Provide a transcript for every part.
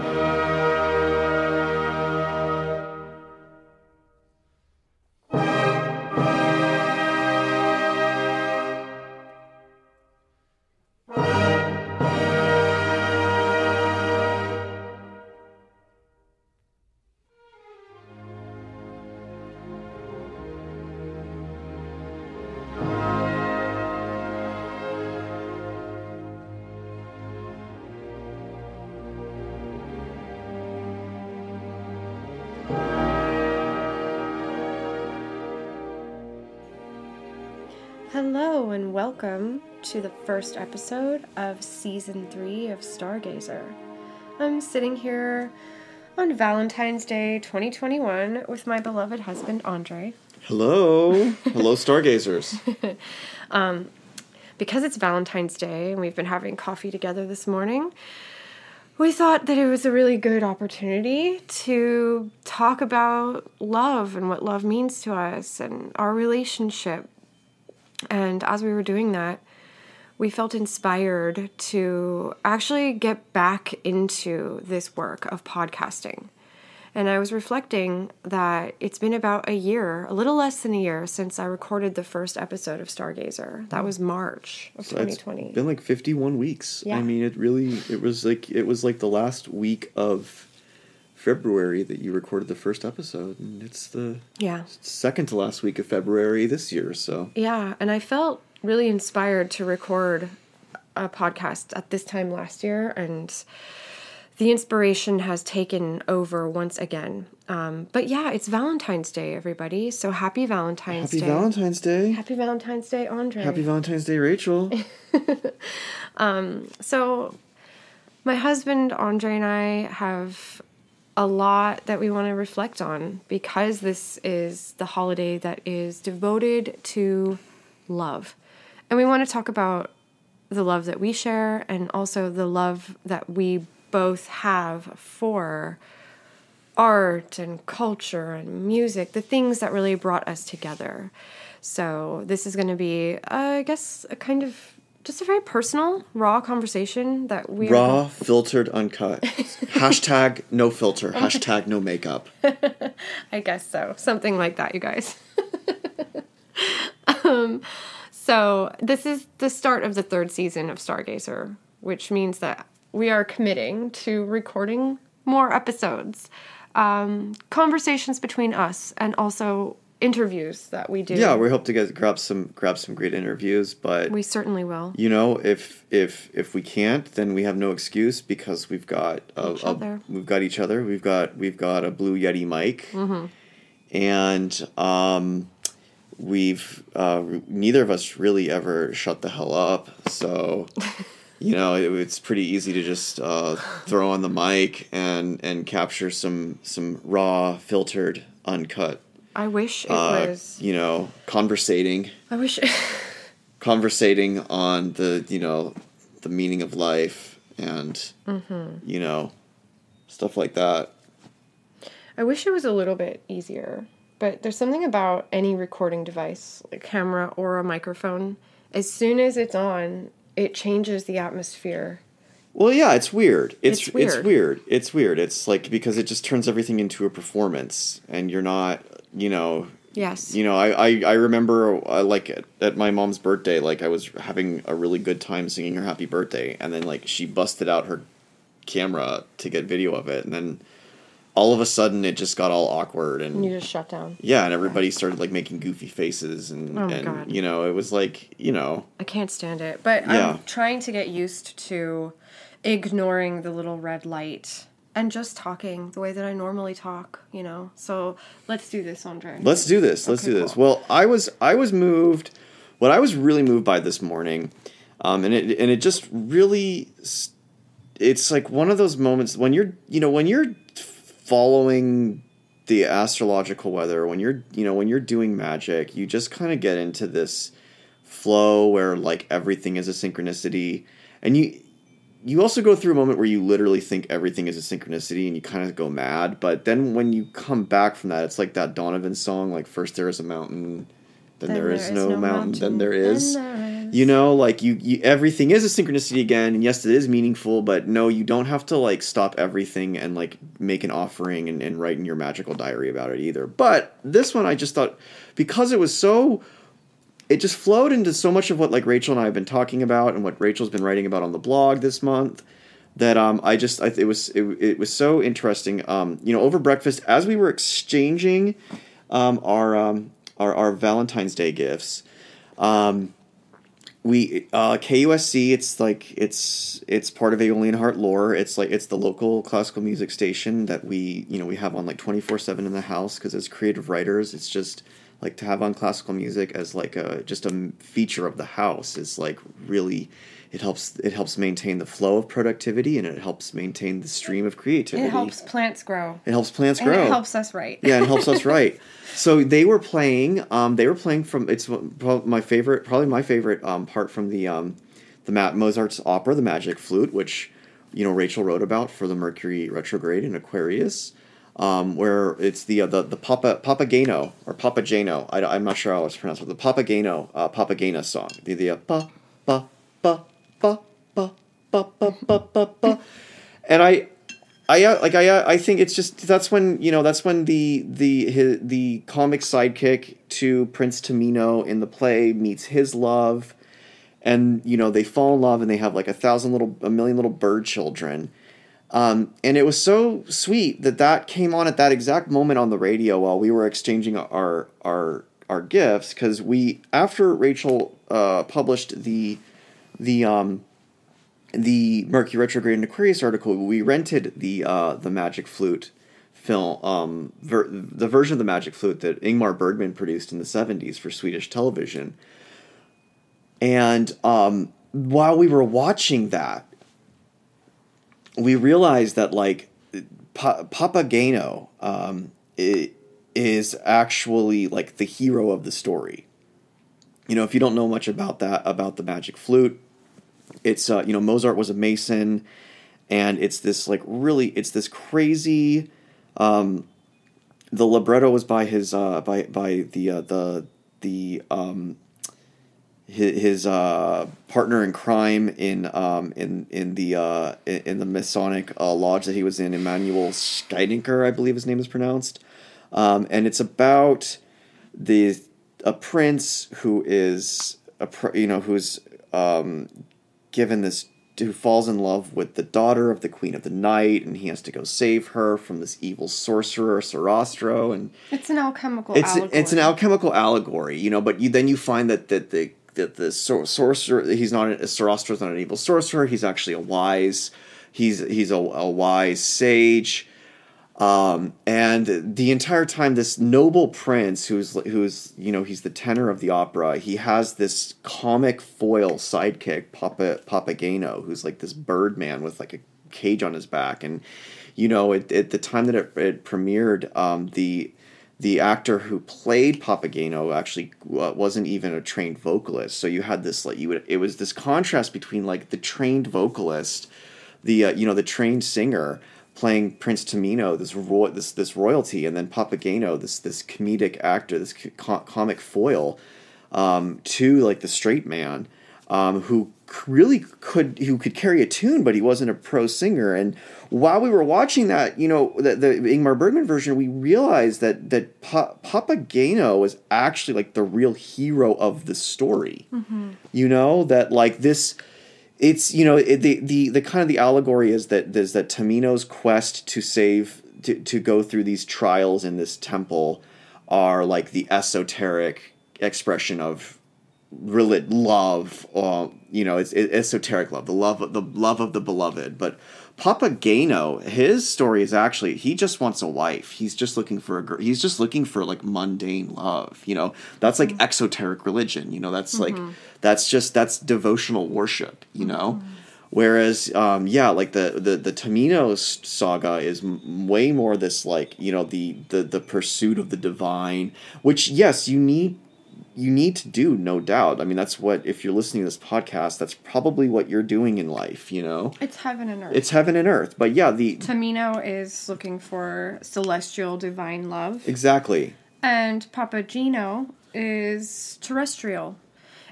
Bye. Hello and welcome to the first episode of season three of Stargazer. I'm sitting here on Valentine's Day 2021 with my beloved husband Andre. Hello. Hello, stargazers. Um, because it's Valentine's Day and we've been having coffee together this morning, we thought that it was a really good opportunity to talk about love and what love means to us and our relationship. And as we were doing that, we felt inspired to actually get back into this work of podcasting. And I was reflecting that it's been about a year, a little less than a year, since I recorded the first episode of Stargazer. That was March of So it's 2020. been like 51 weeks. Yeah. I mean, it really it was like it was like the last week of February that you recorded the first episode and it's the yeah. second to last week of February this year, so Yeah, and I felt really inspired to record a podcast at this time last year, and the inspiration has taken over once again. Um, but yeah, it's Valentine's Day, everybody. So happy Valentine's Happy Day. Happy Valentine's Day. Happy Valentine's Day, Andre. Happy Valentine's Day, Rachel. So, my husband Andre and I have a lot that we want to reflect on because this is the holiday that is devoted to love. And we want to talk about the love that we share and also the love that we both have for art and culture and music, the things that really brought us together. So, this is going to be, uh, I guess, a kind of just a very personal, raw conversation that we Raw, filtered, uncut. Hashtag no filter. Hashtag no makeup. I guess so. Something like that, you guys. um, so, this is the start of the third season of Stargazer, which means that we are committing to recording more episodes, um, conversations between us, and also interviews that we do. Yeah, we hope to get grab some grab some great interviews, but we certainly will. you know if if if we can't then we have no excuse because we've got a, Each a- other. we've got each other we've got we've got a blue yeti mic Mm-hmm. and um we've uh neither of us really ever shut the hell up so you know it, it's pretty easy to just uh throw on the mic and and capture some some raw filtered uncut I wish it uh was. you know conversating I wish. conversating on the you know the meaning of life and Mm-hmm. you know stuff like that I wish it was a little bit easier, but there's something about any recording device, a camera or a microphone, as soon as it's on, it changes the atmosphere. well yeah it's weird it's It's it's weird. weird it's weird it's like because it just turns everything into a performance and you're not you know Yes. you know i i, I remember uh, like at, at my mom's birthday like i was having a really good time singing her happy birthday and then like she busted out her camera to get video of it and then all of a sudden it just got all awkward and you just shut down. Yeah, and everybody started like making goofy faces and Oh, and God. you know, it was like, you know, I can't stand it. But Yeah. I'm trying to get used to ignoring the little red light and just talking the way that I normally talk, you know? So let's do this, Andre. let's do this. Let's Okay, do this. cool. Well, I was I was moved what I was really moved by this morning um and it and it just really it's like one of those moments when you're, you know, when you're following the astrological weather, when you're, you know, when you're doing magic, you just kind of get into this flow where like everything is a synchronicity and you you also go through a moment where you literally think everything is a synchronicity and you kind of go mad but then when you come back from that it's like that donovan song like first there is a mountain then, there is, no, mountain, then there is Then You know, like you, you, everything is a synchronicity again, and yes, it is meaningful, but no, you don't have to like stop everything and like make an offering and, and write in your magical diary about it either. But this one, I just thought because it was so, it just flowed into so much of what like Rachel and I have been talking about and what Rachel's been writing about on the blog this month that um, I just I, it was it, it was so interesting. Um, you know, over breakfast as we were exchanging um, our, um, our our Valentine's Day gifts, um, we uh, KUSC. It's like it's it's part of Aeolian Heart lore. It's like it's the local classical music station that we you know we have on like twenty four seven in the house because as creative writers, it's just like to have on classical music as like a just a feature of the house is like really it helps it helps maintain the flow of productivity and it helps maintain the stream of creativity. It helps plants grow. It helps plants And grow. it helps us write. yeah, it helps us write. So they were playing. Um, they were playing from. It's my favorite, probably my favorite um, part from the um, the Ma- Mozart's opera, the Magic Flute, which you know Rachel wrote about for the Mercury retrograde in Aquarius. Um, where it's the uh, the the Papa Papageno or Papageno. I, am not sure how it's pronounced, but the Papageno uh, Papagena song. The the uh, pa pa pa pa pa pa pa pa pa pa. And I I uh, like I uh, I think it's just that's when you know that's when the the his, the comic sidekick to Prince Tamino in the play meets his love, and you know they fall in love and they have like a thousand little a million little bird children, um, and it was so sweet that that came on at that exact moment on the radio while we were exchanging our our our gifts because we after Rachel uh, published the the um the Mercury retrograde in Aquarius article, we rented the uh, the Magic Flute film, um, ver- the version of the Magic Flute that Ingmar Bergman produced in the seventies for Swedish television. And um, while we were watching that, we realized that like pa- Papageno um, is actually like the hero of the story. You know, if you don't know much about that about the Magic Flute, it's uh, you know Mozart was a Mason, and it's this like really it's this crazy. Um, the libretto was by his uh, by by the uh, the the um, his, his uh, partner in crime in um, in in the uh, in, the Masonic uh, lodge that he was in, Emmanuel Scheidinker, I believe his name is pronounced, um, and it's about the a prince who is a pr- you know who's um, given this who falls in love with the daughter of the queen of the night and he has to go save her from this evil sorcerer Sarastro and It's an alchemical it's allegory. it's an alchemical allegory you know but you then you find that that the that the sor- sorcerer he's not a Sarastro's not an evil sorcerer he's actually a wise he's he's a, a wise sage. Um, and the entire time, this noble prince, who's who's you know he's the tenor of the opera, he has this comic foil sidekick, Papa Papageno, who's like this bird man with like a cage on his back, and you know at, at the time that it, it premiered, um, the the actor who played Papageno actually uh, wasn't even a trained vocalist, so you had this like you would it was this contrast between like the trained vocalist, the uh, you know the trained singer playing Prince Tamino, this ro- this this royalty, and then Papageno, this this comedic actor, this co- comic foil, um, to like the straight man, um, who really could who could carry a tune, but he wasn't a pro singer. And while we were watching that, you know, the, the Ingmar Bergman version, we realized that that pa- Papageno was actually like the real hero of the story. You know that like this it's you know it, the the the kind of the allegory is that there's that Tamino's quest to save to, to go through these trials in this temple are like the esoteric expression of relig- love or you know it's, it's esoteric love the love of the love of the beloved but Papageno, his story is actually he just wants a wife. He's just looking for a girl. He's just looking for like mundane love. You know, that's like mm-hmm. exoteric religion. You know, that's like mm-hmm. that's just that's devotional worship. You know, mm-hmm. whereas um, yeah, like the the the Tamino saga is m- way more this like you know the the the pursuit of the divine. Which yes, you need you need to do no doubt. I mean, that's what if you're listening to this podcast, that's probably what you're doing in life. You know. It's heaven and earth. It's heaven and earth. But yeah, the Tamino is looking for celestial divine love. exactly. And Papageno is terrestrial.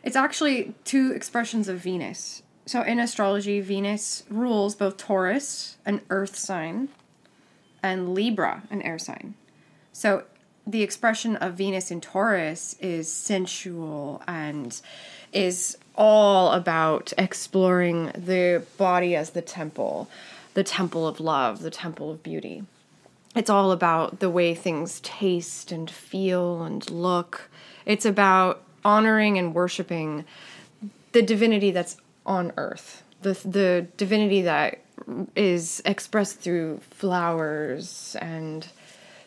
It's actually two expressions of Venus. So in astrology, Venus rules both Taurus, an earth sign, and Libra, an air sign. So the expression of Venus in Taurus is sensual and is all about exploring the body as the temple, the temple of love, the temple of beauty. It's all about the way things taste and feel and look. It's about honoring and worshiping the divinity that's on earth, the, the divinity that is expressed through flowers and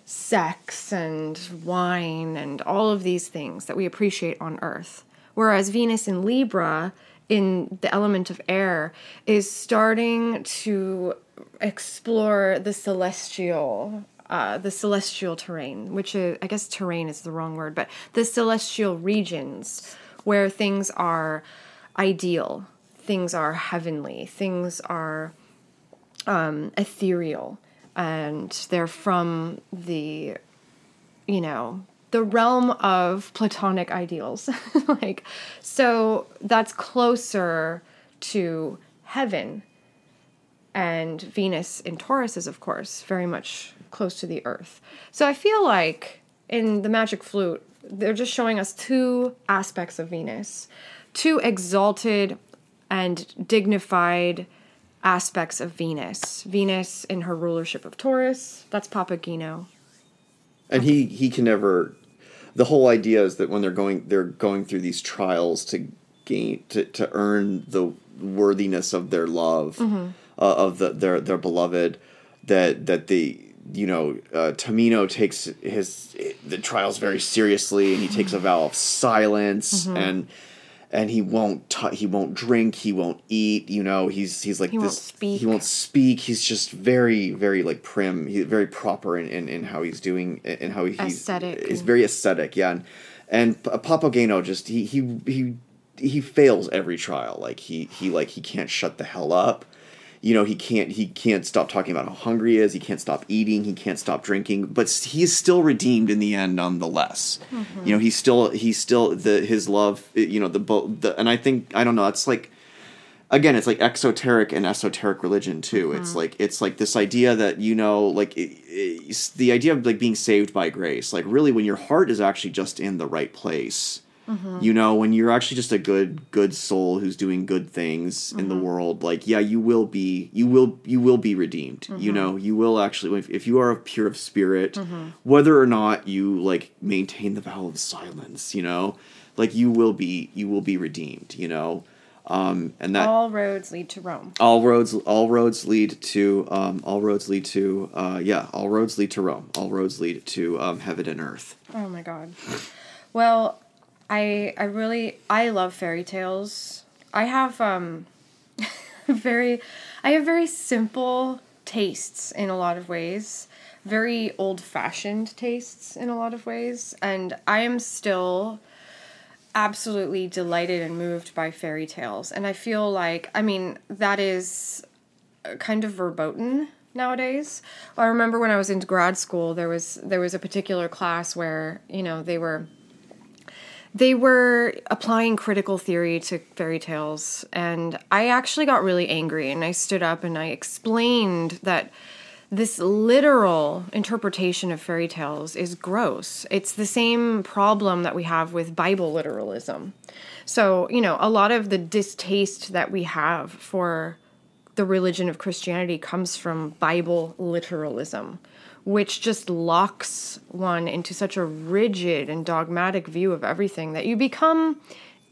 sex and wine and all of these things that we appreciate on earth. Whereas Venus in Libra, in the element of air, is starting to explore the celestial. Uh, the celestial terrain, which is, I guess terrain is the wrong word, but the celestial regions where things are ideal, things are heavenly, things are um, ethereal, and they're from the, you know, the realm of platonic ideals. like, so that's closer to heaven. And Venus in Taurus is, of course, very much close to the earth. So I feel like in the magic flute, they're just showing us two aspects of Venus, two exalted and dignified aspects of Venus. Venus in her rulership of Taurus, that's Papageno. And he he can never the whole idea is that when they're going they're going through these trials to gain to, to earn the worthiness of their love mm-hmm. uh, of the, their their beloved that that the you know uh, Tamino takes his the trials very seriously and he takes a vow of silence mm-hmm. and and he won't t- he won't drink he won't eat you know he's he's like he this won't speak. he won't speak he's just very very like prim he's very proper in, in, in how he's doing and how he's aesthetic he's very aesthetic yeah and and Papageno just he he he he fails every trial like he he like he can't shut the hell up you know he can't he can't stop talking about how hungry he is he can't stop eating he can't stop drinking but he's still redeemed in the end nonetheless mm-hmm. you know he's still he's still the his love you know the both the and i think i don't know it's like again it's like exoteric and esoteric religion too mm-hmm. it's like it's like this idea that you know like it, the idea of like being saved by grace like really when your heart is actually just in the right place Mm-hmm. You know, when you're actually just a good good soul who's doing good things mm-hmm. in the mm-hmm. world, like yeah, you will be you will you will be redeemed. Mm-hmm. You know, you will actually if, if you are pure of spirit, mm-hmm. whether or not you like maintain the vow of silence, you know, like you will be you will be redeemed, you know. Um, and that all roads lead to Rome. All roads, all roads lead to, um, all roads lead to, uh, yeah, all roads lead to Rome. All roads lead to um, heaven and earth. Oh my God. Well, I I really I love fairy tales. I have um very I have very simple tastes in a lot of ways. Very old-fashioned tastes in a lot of ways and I am still absolutely delighted and moved by fairy tales and I feel like I mean that is kind of verboten nowadays. I remember when I was in grad school there was there was a particular class where, you know, they were they were applying critical theory to fairy tales and i actually got really angry and i stood up and i explained that this literal interpretation of fairy tales is gross. It's the same problem that we have with bible literalism. So you know a lot of the distaste that we have for the religion of christianity comes from bible literalism which just locks one into such a rigid and dogmatic view of everything that you become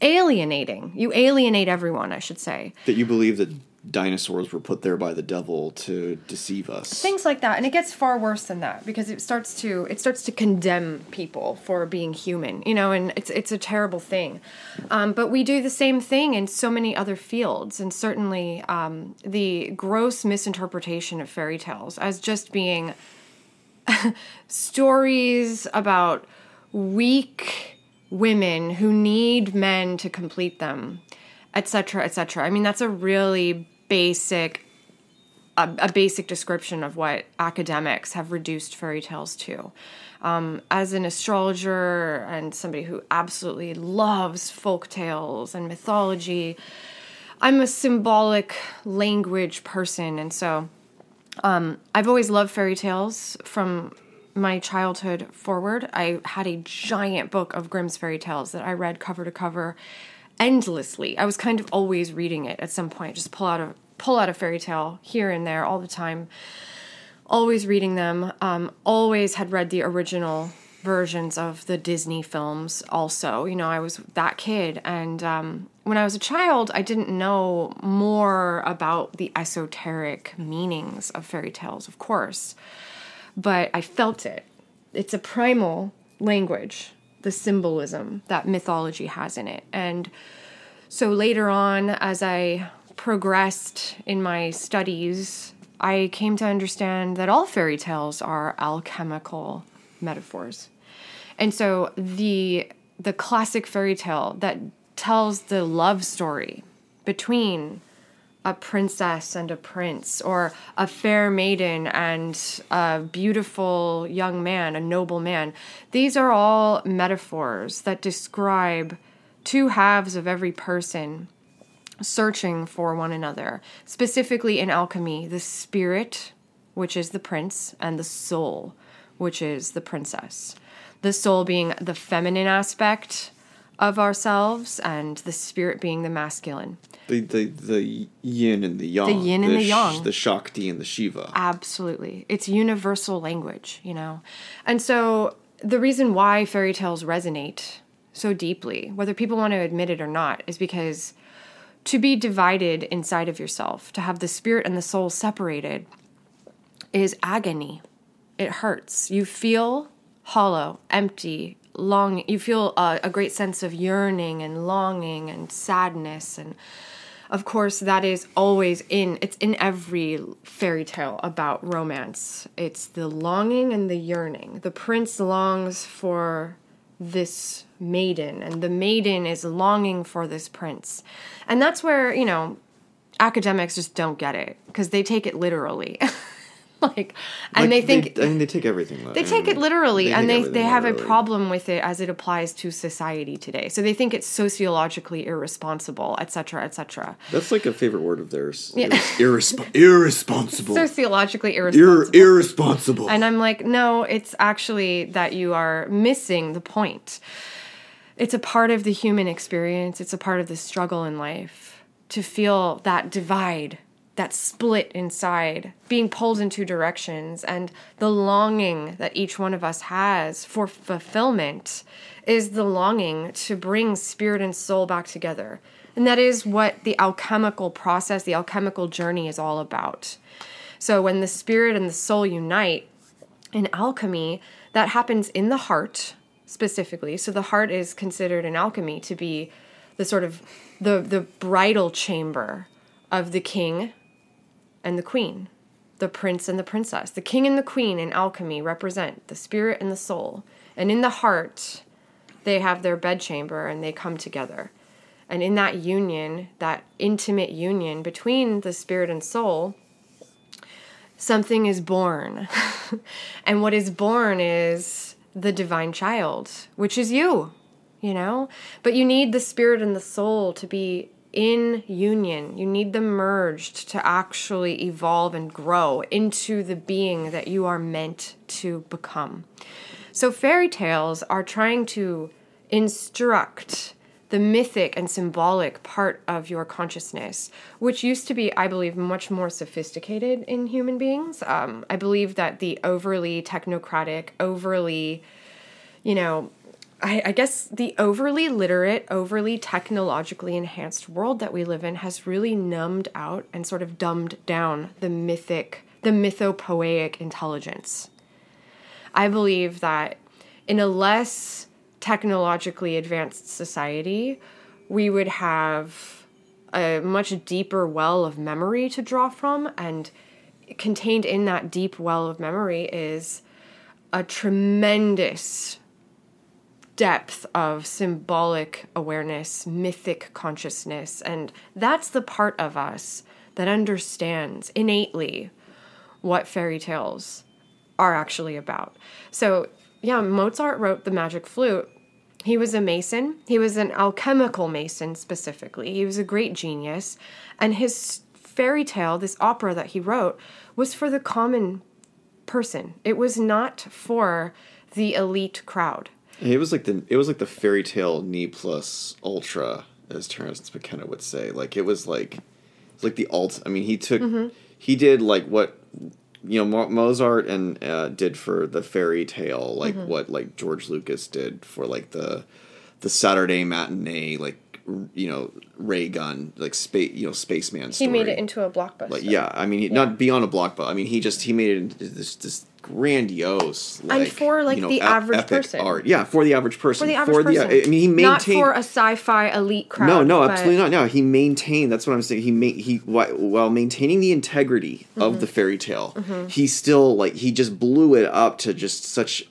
alienating. You alienate everyone, I should say. That you believe that dinosaurs were put there by the devil to deceive us. Things like that. And it gets far worse than that because it starts to it starts to condemn people for being human, you know, and it's it's a terrible thing. Um, but we do the same thing in so many other fields, and certainly um, the gross misinterpretation of fairy tales as just being stories about weak women who need men to complete them, etc., etc. I mean, that's a really basic a, a basic description of what academics have reduced fairy tales to. Um, as an astrologer and somebody who absolutely loves folk tales and mythology, I'm a symbolic language person, and so um, I've always loved fairy tales from my childhood forward. I had a giant book of Grimm's fairy tales that I read cover to cover endlessly. I was kind of always reading it at some point, just pull out a pull out a fairy tale here and there all the time. Always reading them. Um, always had read the original versions of the Disney films also. You know, I was that kid. And um, when I was a child, I didn't know more about the esoteric meanings of fairy tales, of course, but I felt it. It's a primal language, the symbolism that mythology has in it. And so later on, as I progressed in my studies, I came to understand that all fairy tales are alchemical metaphors. And so the the classic fairy tale that tells the love story between a princess and a prince, or a fair maiden and a beautiful young man, a noble man. These are all metaphors that describe two halves of every person searching for one another. Specifically in alchemy, the spirit, which is the prince, and the soul, which is the princess. The soul being the feminine aspect of ourselves, and the spirit being the masculine. The the the yin and the yang. The yin and the yang. the Shakti and the Shiva. Absolutely. It's universal language, you know. And so the reason why fairy tales resonate so deeply, whether people want to admit it or not, is because to be divided inside of yourself, to have the spirit and the soul separated, is agony. It hurts. You feel hollow, empty, long. You feel a, great sense of yearning and longing and sadness. And of course that is always in it's in every fairy tale about romance. It's the longing and the yearning. The prince longs for this maiden and the maiden is longing for this prince. And that's where you know academics just don't get it because they take it literally like and Like, they think I mean, they take everything. they take it literally They and they, they have a problem with it as it applies to society today so they think it's sociologically irresponsible etc etc That's like a favorite word of theirs. Yeah. Irresp- irresponsible. sociologically Ir- irresponsible irresponsible. and i'm like no it's actually that you are missing the point it's a part of the human experience it's a part of the struggle in life to feel that divide that split inside being pulled in two directions and the longing that each one of us has for fulfillment is the longing to bring spirit and soul back together. And that is what the alchemical process the alchemical journey is all about. So when the spirit and the soul unite in alchemy, that happens in the heart specifically. So the heart is considered in alchemy to be the sort of the the bridal chamber of the king and the queen, the prince and the princess. The king and the queen in alchemy represent the spirit and the soul. And in the heart, they have their bedchamber and they come together. And in that union, that intimate union between the spirit and soul, something is born. and what is born is the divine child, which is you, you know? But you need the spirit and the soul to be in union. You need them merged to actually evolve and grow into the being that you are meant to become. So fairy tales are trying to instruct the mythic and symbolic part of your consciousness, which used to be, I believe, much more sophisticated in human beings. Um, I believe that the overly technocratic, overly, you know, I, I guess the overly literate, overly technologically enhanced world that we live in has really numbed out and sort of dumbed down the mythic, the mythopoeic intelligence. I believe that in a less technologically advanced society, we would have a much deeper well of memory to draw from. And contained in that deep well of memory is a tremendous depth of symbolic awareness, mythic consciousness. And that's the part of us that understands innately what fairy tales are actually about. So, yeah, Mozart wrote the magic flute. He was a mason. He was an alchemical mason specifically. He was a great genius. And his fairy tale, this opera that he wrote, was for the common person. It was not for the elite crowd. It was like the it was like the fairy tale ne plus ultra, as Terence McKenna would say. Like it was like it's like the alt. I mean, he took Mm-hmm. he did like what you know Mo- Mozart and uh, did for the fairy tale, like Mm-hmm. what like George Lucas did for like the the Saturday matinee, like you know ray gun, like space you know spaceman. He made it into a blockbuster. like yeah. I mean, he, not beyond a blockbuster. I mean, he just he made it into this this grandiose like for, like, you know, the average person. art. Yeah, for the average person. for the average person. I mean, he maintained. not for a sci-fi elite crowd. no, no, absolutely not. No, he maintained. That's what I'm saying. He made he while maintaining the integrity Mm-hmm. of the fairy tale, he still like he just blew it up to just such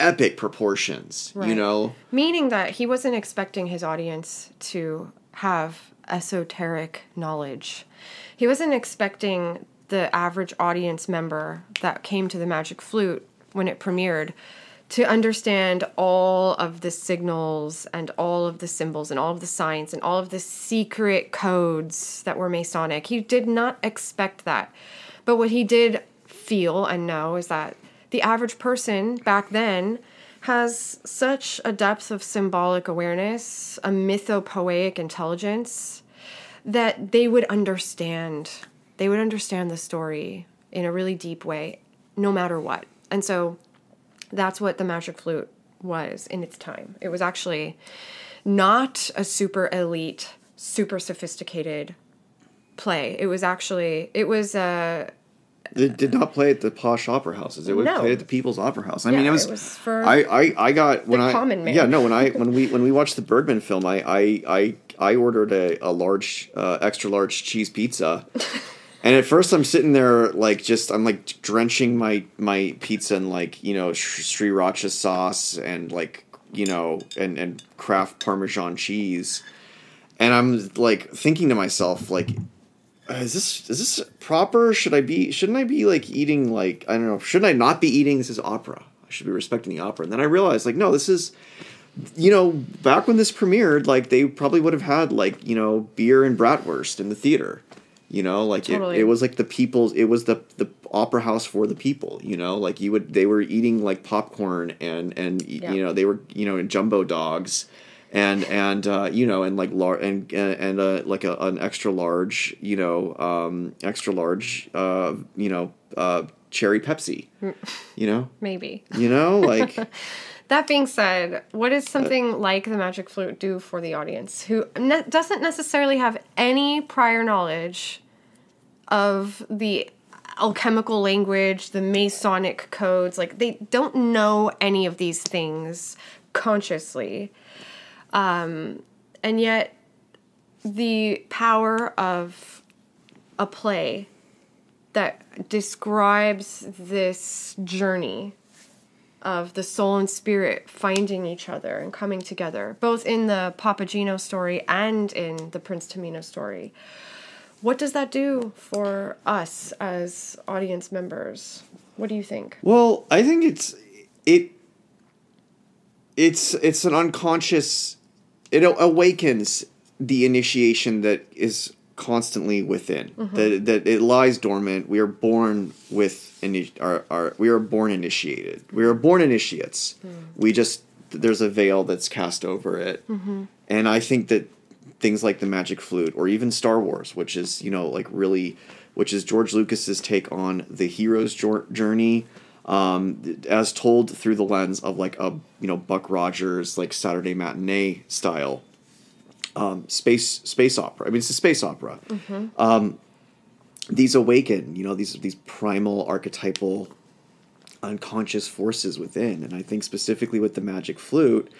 epic proportions. You know, Meaning that he wasn't expecting his audience to have esoteric knowledge. He wasn't expecting the average audience member that came to the Magic Flute when it premiered to understand all of the signals and all of the symbols and all of the signs and all of the secret codes that were Masonic. He did not expect that. But what he did feel and know is that the average person back then has such a depth of symbolic awareness, a mythopoeic intelligence, that they would understand. They would understand the story in a really deep way, no matter what. And so that's what the magic flute was in its time. It was actually not a super elite, super sophisticated play. It was actually it was a it did not play at the posh opera houses. It was No. play at the People's Opera House. I Yeah, mean, it was. it was for I, I, I got when I common man. yeah no when I when we when we watched the Bergman film I I I, I ordered a, a large uh, extra large cheese pizza. And at first, I'm sitting there like just I'm like drenching my my pizza in like you know sriracha sauce and like you know and and Kraft Parmesan cheese, and I'm like thinking to myself like, uh, is this is this proper? Should I be shouldn't I be like eating like I don't know shouldn't I not be eating this is opera? I should be respecting the opera. And then I realized like no this is you know, back when this premiered, like they probably would have had like you know beer and bratwurst in the theater. You know, like Totally. it, it was like the people's. It was the the opera house for the people. You know, like you would they were eating like popcorn and and Yeah. you know they were you know jumbo dogs. And and uh, you know and like lar- and and, uh, like a, an extra large you know um, extra large uh, you know uh, cherry Pepsi, you know maybe. you know like That being said, what does something like the magic flute do for the audience who ne- doesn't necessarily have any prior knowledge of the alchemical language, the Masonic codes? Like, they don't know any of these things consciously. Um, and yet, the power of a play that describes this journey of the soul and spirit finding each other and coming together, both in the Papageno story and in the Prince Tamino story. What does that do for us as audience members? What do you think? Well, I think it's it it's it's an unconscious it awakens the initiation that is constantly within mm-hmm. that that it lies dormant. We are born with ini- our, our we are born initiated. We are born initiates. Mm. We just there's a veil that's cast over it. Mm-hmm. And i think that things like the magic flute or even star wars which is you know like really which is george lucas's take on the hero's jour- journey um, as told through the lens of like a you know buck rogers like saturday matinee style um, space space opera. I mean, it's a space opera. Um, these awaken, you know, these these primal archetypal unconscious forces within, and I think specifically with the magic flute,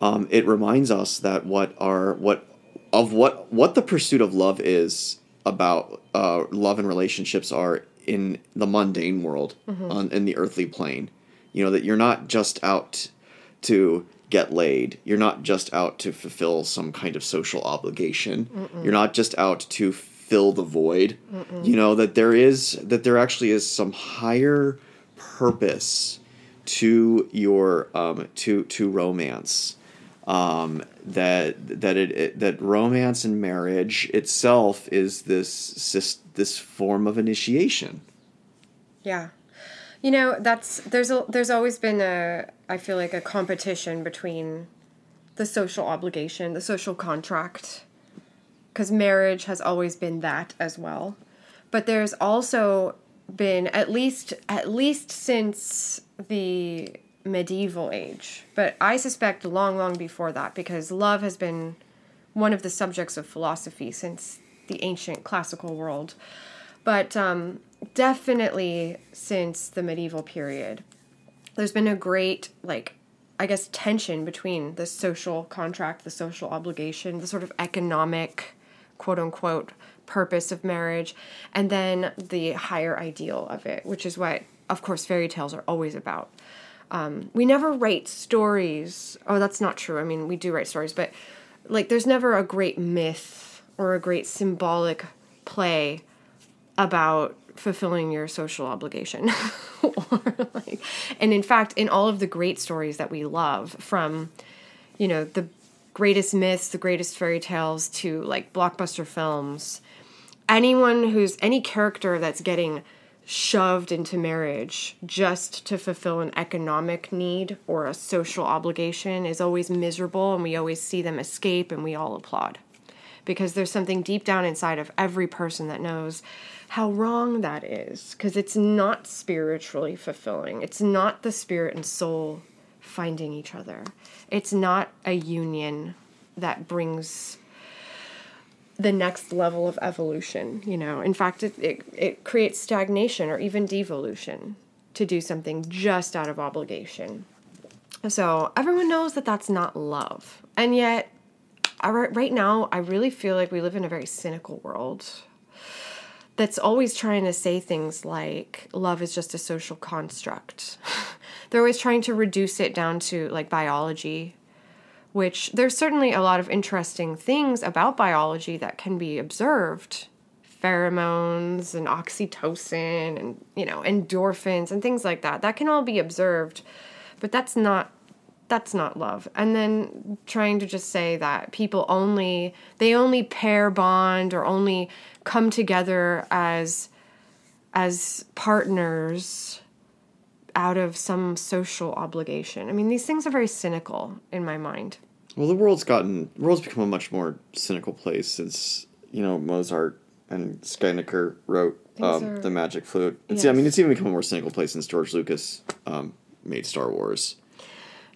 um, it reminds us that what are what of what what the pursuit of love is about uh, love and relationships are in the mundane world on in the earthly plane. You know that you're not just out to get laid. You're not just out to fulfill some kind of social obligation. You're not just out to fill the void. You know that there is that there actually is some higher purpose to your um, to to romance. Um, that that it, it that romance and marriage itself is this this, form of initiation. Yeah. You know, that's there's a there's always been a I feel like a competition between the social obligation, the social contract cuz marriage has always been that as well. But there's also been at least at least since the medieval age, but I suspect long long before that because love has been one of the subjects of philosophy since the ancient classical world. But um, definitely since the medieval period, there's been a great, like, I guess, tension between the social contract, the social obligation, the sort of economic, quote unquote, purpose of marriage, and then the higher ideal of it, which is what, of course, fairy tales are always about. Um, we never write stories. Oh, that's not true. I mean, we do write stories, but like, there's never a great myth or a great symbolic play about fulfilling your social obligation. Or like and in fact in all of the great stories that we love from you know the greatest myths the greatest fairy tales to like blockbuster films anyone who's any character that's getting shoved into marriage just to fulfill an economic need or a social obligation is always miserable and we always see them escape and we all applaud because there's something deep down inside of every person that knows how wrong that is because it's not spiritually fulfilling. It's not the spirit and soul finding each other. It's not a union that brings the next level of evolution, you know. In fact, it, it, it creates stagnation or even devolution to do something just out of obligation. So everyone knows that that's not love. And yet, I, right now, I really feel like we live in a very cynical world that's always trying to say things like love is just a social construct. They're always trying to reduce it down to like biology, which there's certainly a lot of interesting things about biology that can be observed pheromones and oxytocin and you know endorphins and things like that that can all be observed but that's not that's not love. And then trying to just say that people only they only pair bond or only come together as as partners out of some social obligation. I mean these things are very cynical in my mind. Well the world's gotten the world's become a much more cynical place since you know mozart and Scheiniger wrote um, are, the magic flute. It's, yes. i mean it's even become a more cynical place since george lucas um, made star wars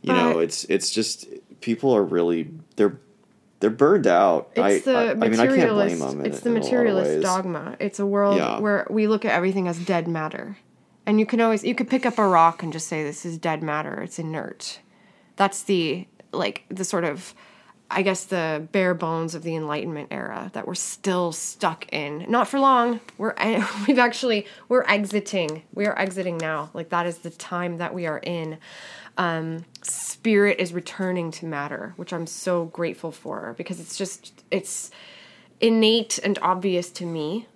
you but know it's it's just people are really they're they're burned out. It's I, the I, materialist. I mean, I can't blame them. In, it's the materialist dogma. It's a world yeah. where we look at everything as dead matter, and you can always you could pick up a rock and just say this is dead matter. It's inert. That's the like the sort of I guess the bare bones of the Enlightenment era that we're still stuck in. Not for long. We're we've actually we're exiting. We are exiting now. Like that is the time that we are in um, spirit is returning to matter, which I'm so grateful for because it's just it's innate and obvious to me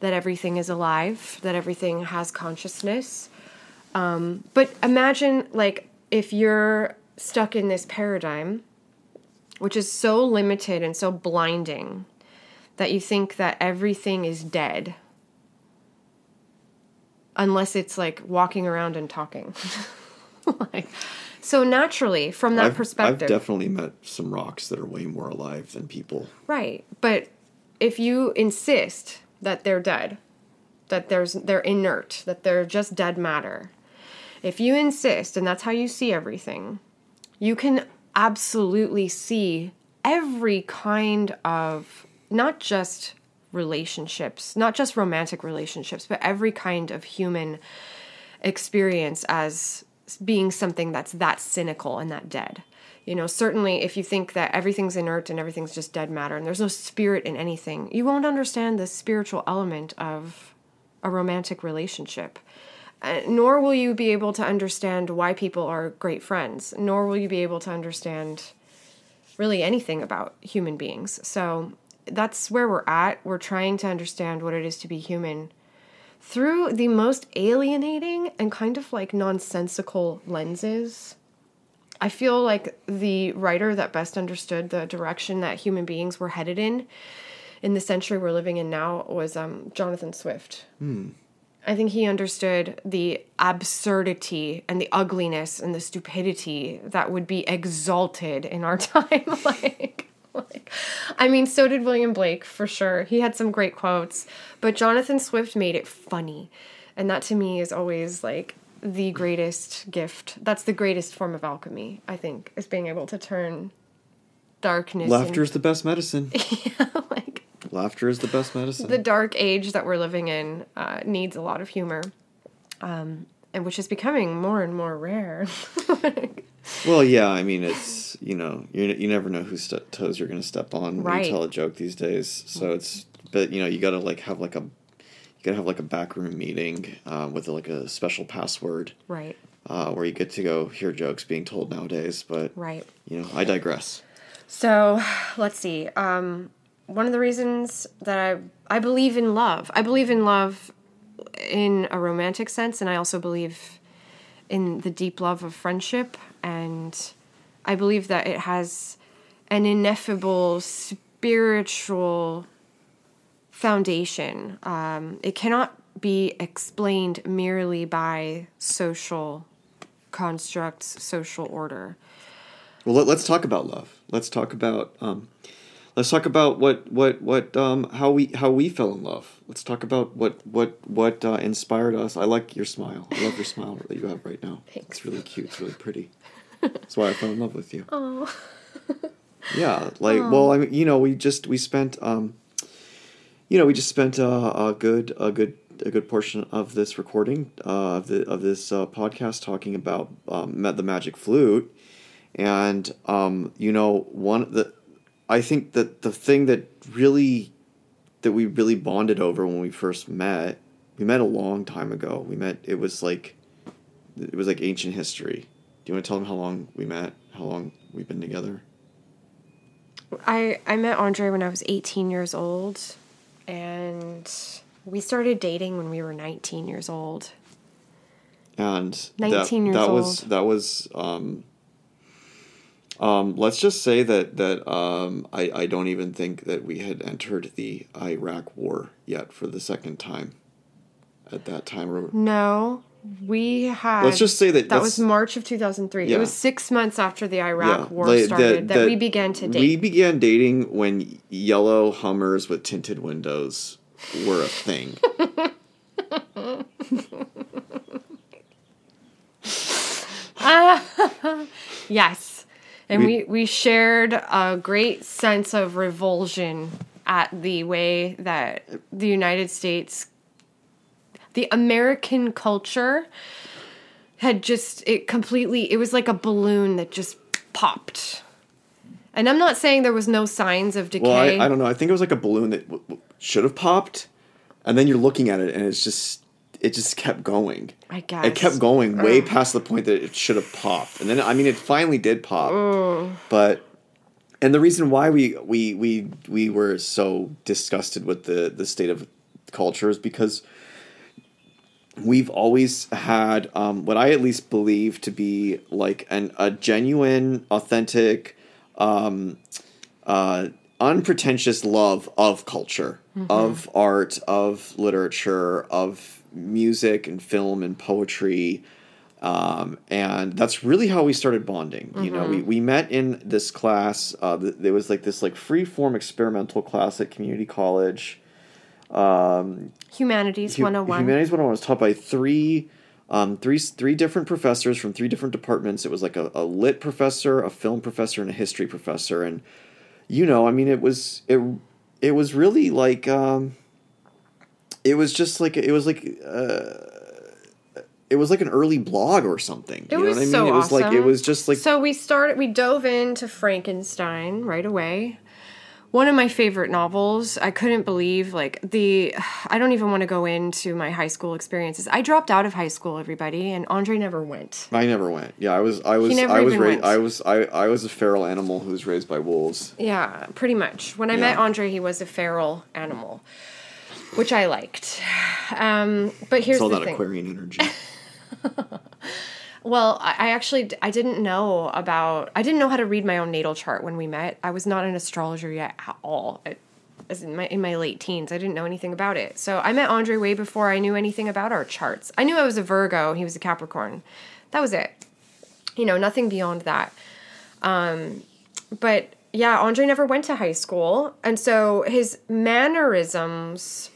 that everything is alive, that everything has consciousness. Um, but imagine like if you're stuck in this paradigm, which is so limited and so blinding that you think that everything is dead unless it's like walking around and talking. like, so naturally, from that I've, perspective, I've definitely met some rocks that are way more alive than people. Right, but if you insist that they're dead, that there's they're inert, that they're just dead matter, if you insist, and that's how you see everything, you can absolutely see every kind of not just relationships, not just romantic relationships, but every kind of human experience as being something that's that cynical and that dead. You know, certainly if you think that everything's inert and everything's just dead matter and there's no spirit in anything, you won't understand the spiritual element of a romantic relationship. Uh, nor will you be able to understand why people are great friends, nor will you be able to understand really anything about human beings. So, that's where we're at. We're trying to understand what it is to be human through the most alienating and kind of like nonsensical lenses. I feel like the writer that best understood the direction that human beings were headed in in the century we're living in now was um, Jonathan Swift. I think he understood the absurdity and the ugliness and the stupidity that would be exalted in our time. like, like, I mean, so did William Blake for sure. He had some great quotes, but Jonathan Swift made it funny, and that to me is always like the greatest gift. That's the greatest form of alchemy. I think is being able to turn darkness. Laughter is the best medicine. into, like Laughter is the best medicine. the dark age that we're living in uh, needs a lot of humor, um, and which is becoming more and more rare. Well, yeah, I mean, it's you know, you you never know whose st- toes you're going to step on when Right. you tell a joke these days. So it's, but you know, you got to like have like a, you got to have like a backroom meeting uh, with like a special password right, uh, where you get to go hear jokes being told nowadays. But right. you know, I digress. So let's see. Um, one of the reasons that I I believe in love. I believe in love in a romantic sense, and I also believe in the deep love of friendship. And I believe that it has an ineffable spiritual foundation. Um, it cannot be explained merely by social constructs, social order. Well, let, let's talk about love. Let's talk about um, let's talk about what what what um, how we how we fell in love. Let's talk about what what what uh, inspired us. I like your smile. I love your smile that you have right now. Thanks. It's really cute. It's really pretty. That's why I fell in love with you. Oh. yeah, like well, I mean, you know, we just we spent um, you know, we just spent uh, a good a good a good portion of this recording uh, of the of this uh, podcast talking about um, the magic flute, and um, you know one the I think that the thing that really that we really bonded over when we first met we met a long time ago. We met it was like it was like ancient history. Do you want to tell them how long we met how long we've been together? I I met Andre when I was 18 years old, and we started dating when we were 19 years old. and 19 that, years that was that was um um let's just say that that um I I don't even think that we had entered the Iraq war yet for the second time at that time No, we had. Let's just say that that was March of 2003. Yeah. It was six months after the Iraq war like, started that, we began to date. We began dating when yellow Hummers with tinted windows were a thing. Yes. And We- we, we shared a great sense of revulsion at the way that the United States, the American culture, had just, it completely, it was like a balloon that just popped. And I'm not saying there was no signs of decay. well, I, I don't know. I think it was like a balloon that w- w- should have popped, and then you're looking at it, and it's just it just kept going. I guess. It kept going way past the point that it should have popped, and then I mean, it finally did pop. But and the reason why we we we we were so disgusted with the the state of culture is because we've always had um, what I at least believe to be like an a genuine, authentic, um, uh, unpretentious love of culture, of art, of literature, of music and film and poetry. Um, and that's really how we started bonding. You know, we, we met in this class. Uh, th- there was like this like free form experimental class at community college. Humanities Hu- 101. Humanities 101 was taught by three, um, three, three different professors from three different departments. It was like a, a lit professor, a film professor, and a history professor. And you know, I mean, it was it it was really like um, it was just like it was like uh, it was like an early blog or something. It you know was what I mean? so it was like it was just like so we started we dove into frankenstein right away one of my favorite novels. I couldn't believe like the I don't even want to go into my high school experiences. I dropped out of high school, everybody, and Andre never went. I never went. Yeah, I was I was I was raised. I was I, I was a feral animal who was raised by wolves. Yeah, pretty much. When I met Andre, he was a feral animal, which I liked. Um, but here's It's all the that thing. Aquarian energy. Well, I, I actually I didn't know about I didn't know how to read my own natal chart when we met. I was not an astrologer yet at all. I- As in my in my late teens, I didn't know anything about it. So I met Andre way before I knew anything about our charts. I knew I was a Virgo. He was a Capricorn. That was it. You know, nothing beyond that. Um, but yeah, Andre never went to high school, and so his mannerisms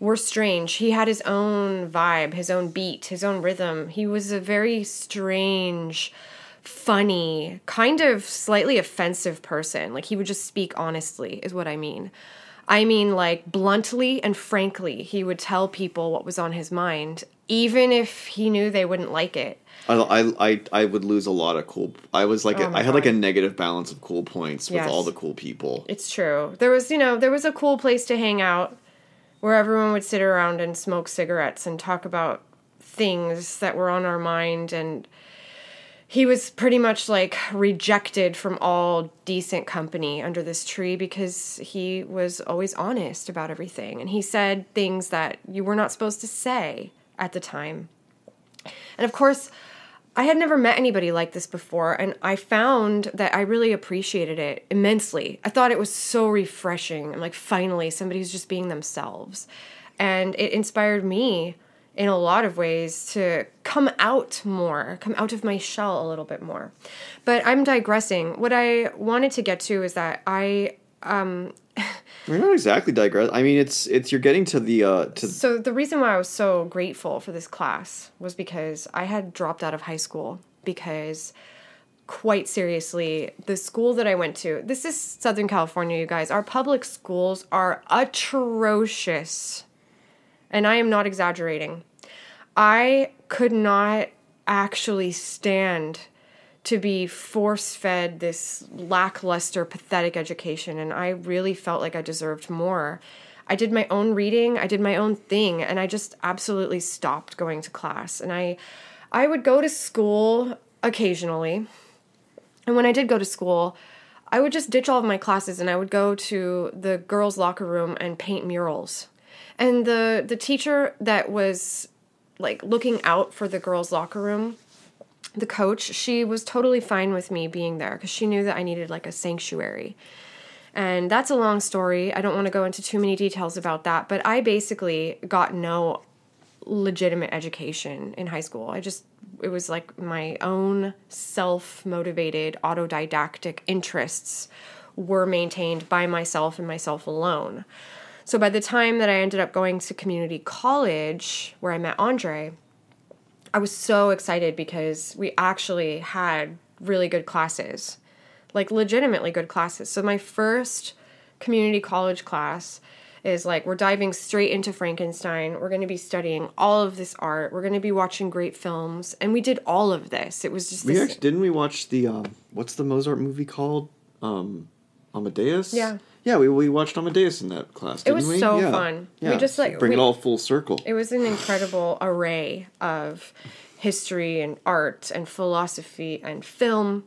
were strange. He had his own vibe, his own beat, his own rhythm. He was a very strange, funny, kind of slightly offensive person. Like he would just speak honestly, is what I mean. I mean, like bluntly and frankly, he would tell people what was on his mind, even if he knew they wouldn't like it. I, I, I, I would lose a lot of cool. I was like, Oh a, I had like a negative balance of cool points with Yes. all the cool people. It's true. There was, you know, there was a cool place to hang out where everyone would sit around and smoke cigarettes and talk about things that were on our mind and he was pretty much like rejected from all decent company under this tree because he was always honest about everything and he said things that you were not supposed to say at the time. And of course, I had never met anybody like this before, and I found that I really appreciated it immensely. I thought it was so refreshing. I'm like, finally, somebody's just being themselves. And it inspired me in a lot of ways to come out more, come out of my shell a little bit more. But I'm digressing. What I wanted to get to is that I We're not exactly digress. I mean, it's it's you're getting to the uh to So the reason why I was so grateful for this class was because I had dropped out of high school because quite seriously, the school that I went to, this is Southern California, you guys. Our public schools are atrocious. And I am not exaggerating. I could not actually stand to be force fed this lackluster, pathetic education, and I really felt like I deserved more. I did my own reading, I did my own thing, and I just absolutely stopped going to class. And I I would go to school occasionally. And when I did go to school, I would just ditch all of my classes and I would go to the girls' locker room and paint murals. And the the teacher that was like looking out for the girls' locker room, the coach, she was totally fine with me being there because she knew that I needed like a sanctuary. And that's a long story. I don't want to go into too many details about that, but I basically got no legitimate education in high school. I just it was like my own self-motivated autodidactic interests were maintained by myself and myself alone. So by the time that I ended up going to community college where I met Andre, I was so excited because we actually had really good classes. Like legitimately good classes. So my first community college class is like we're diving straight into Frankenstein. We're going to be studying all of this art. We're going to be watching great films, and we did all of this. It was just we actually, didn't we watch the um what's the Mozart movie called um Amadeus Yeah. Yeah we, we watched Amadeus in that class didn't it was we so yeah. fun. We yeah just, like, bring we- it all full circle it was an incredible array of history and art and philosophy and film.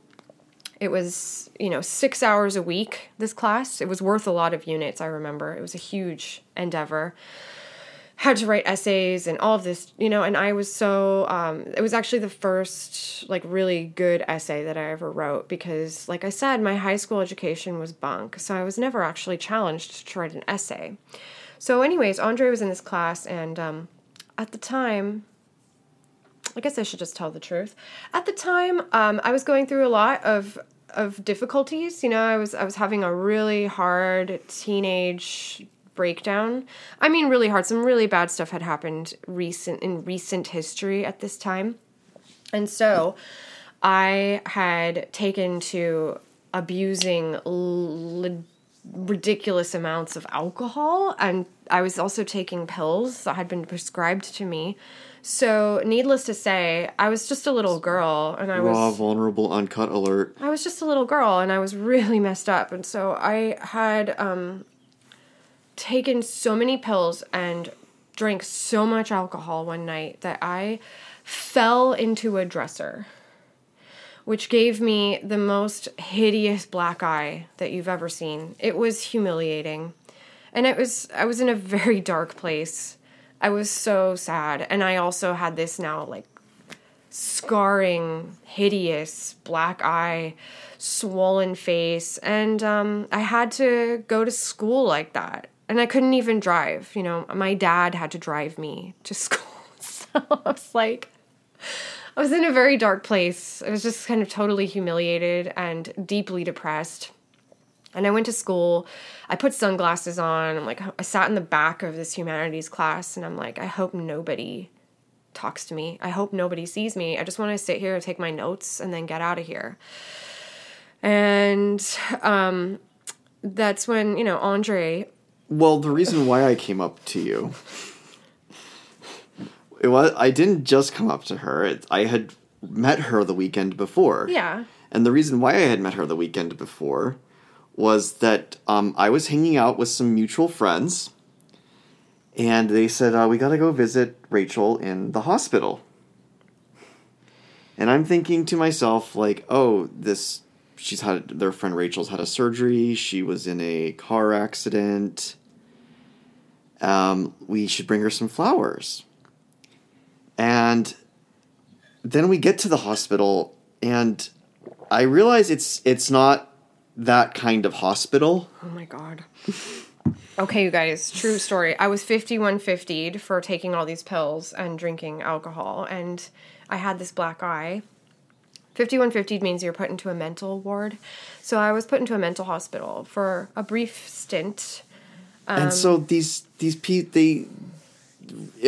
It was, you know, six hours a week, this class. It was worth a lot of units, I remember. It was a huge endeavor. Had to write essays and all of this, you know, and I was so, um, it was actually the first, like, really good essay that I ever wrote because, like I said, my high school education was bunk. So I was never actually challenged to write an essay. So, anyways, Andre was in this class, and um, at the time, I guess I should just tell the truth. At the time, um, I was going through a lot of of difficulties. You know, I was I was having a really hard teenage breakdown. I mean, really hard. Some really bad stuff had happened recent in recent history at this time, and so I had taken to abusing ridiculous amounts of alcohol and I was also taking pills that had been prescribed to me. So, needless to say, I was just a little girl and I Raw, was vulnerable, uncut alert. I was just a little girl and I was really messed up. And so I had um, taken so many pills and drank so much alcohol one night that I fell into a dresser, which gave me the most hideous black eye that you've ever seen. It was humiliating. And it was I was in a very dark place. I was so sad. And I also had this now like scarring, hideous black eye, swollen face, and um, I had to go to school like that. And I couldn't even drive. You know, my dad had to drive me to school. So I was like, I was in a very dark place. I was just kind of totally humiliated and deeply depressed. And I went to school. I put sunglasses on. I'm like, I sat in the back of this humanities class, and I'm like, I hope nobody talks to me. I hope nobody sees me. I just want to sit here and take my notes and then get out of here. And um, that's when, you know, Andre. Well, the reason why I came up to you, it was I didn't just come up to her. It, I had met her the weekend before. Yeah. And the reason why I had met her the weekend before was that um, I was hanging out with some mutual friends, and they said uh, we got to go visit Rachel in the hospital. And I'm thinking to myself, like, oh, this she's had their friend Rachel's had a surgery. She was in a car accident. Um, we should bring her some flowers. And then we get to the hospital, and I realize it's it's not that kind of hospital. Oh my God. Okay, you guys, true story. I was 5150 for taking all these pills and drinking alcohol, and I had this black eye. 5150 means you're put into a mental ward. So I was put into a mental hospital for a brief stint. And so these these pe they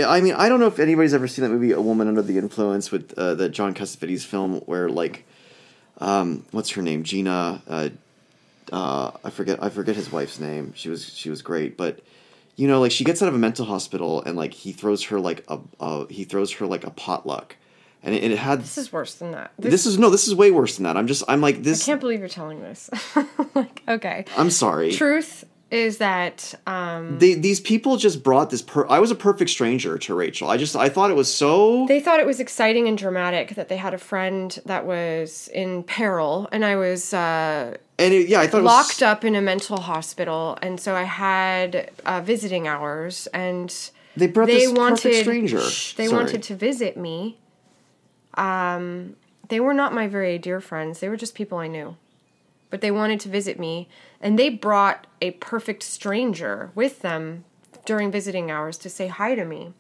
I mean, I don't know if anybody's ever seen that movie, A Woman Under the Influence, with uh, the John Cassavetes film, where like, um, what's her name, Gina? Uh, uh, I forget. I forget his wife's name. She was she was great, but you know, like she gets out of a mental hospital and like he throws her like a, a he throws her like a potluck, and it, it had This is worse than that. this is no, this is way worse than that. I'm just I'm like this I this. can't believe you're telling this. like, okay. I'm sorry. Truth is that um, They, these people just brought this. Per- I was a perfect stranger to Rachel. I just I thought it was so. they thought it was exciting and dramatic that they had a friend that was in peril, and I was uh, and it, yeah, I thought it was locked up in a mental hospital, and so I had uh, visiting hours, and They brought they this perfect stranger. Shh, they Sorry. wanted to visit me. Um, they were not my very dear friends; they were just people I knew, but they wanted to visit me, and they brought a perfect stranger with them during visiting hours to say hi to me.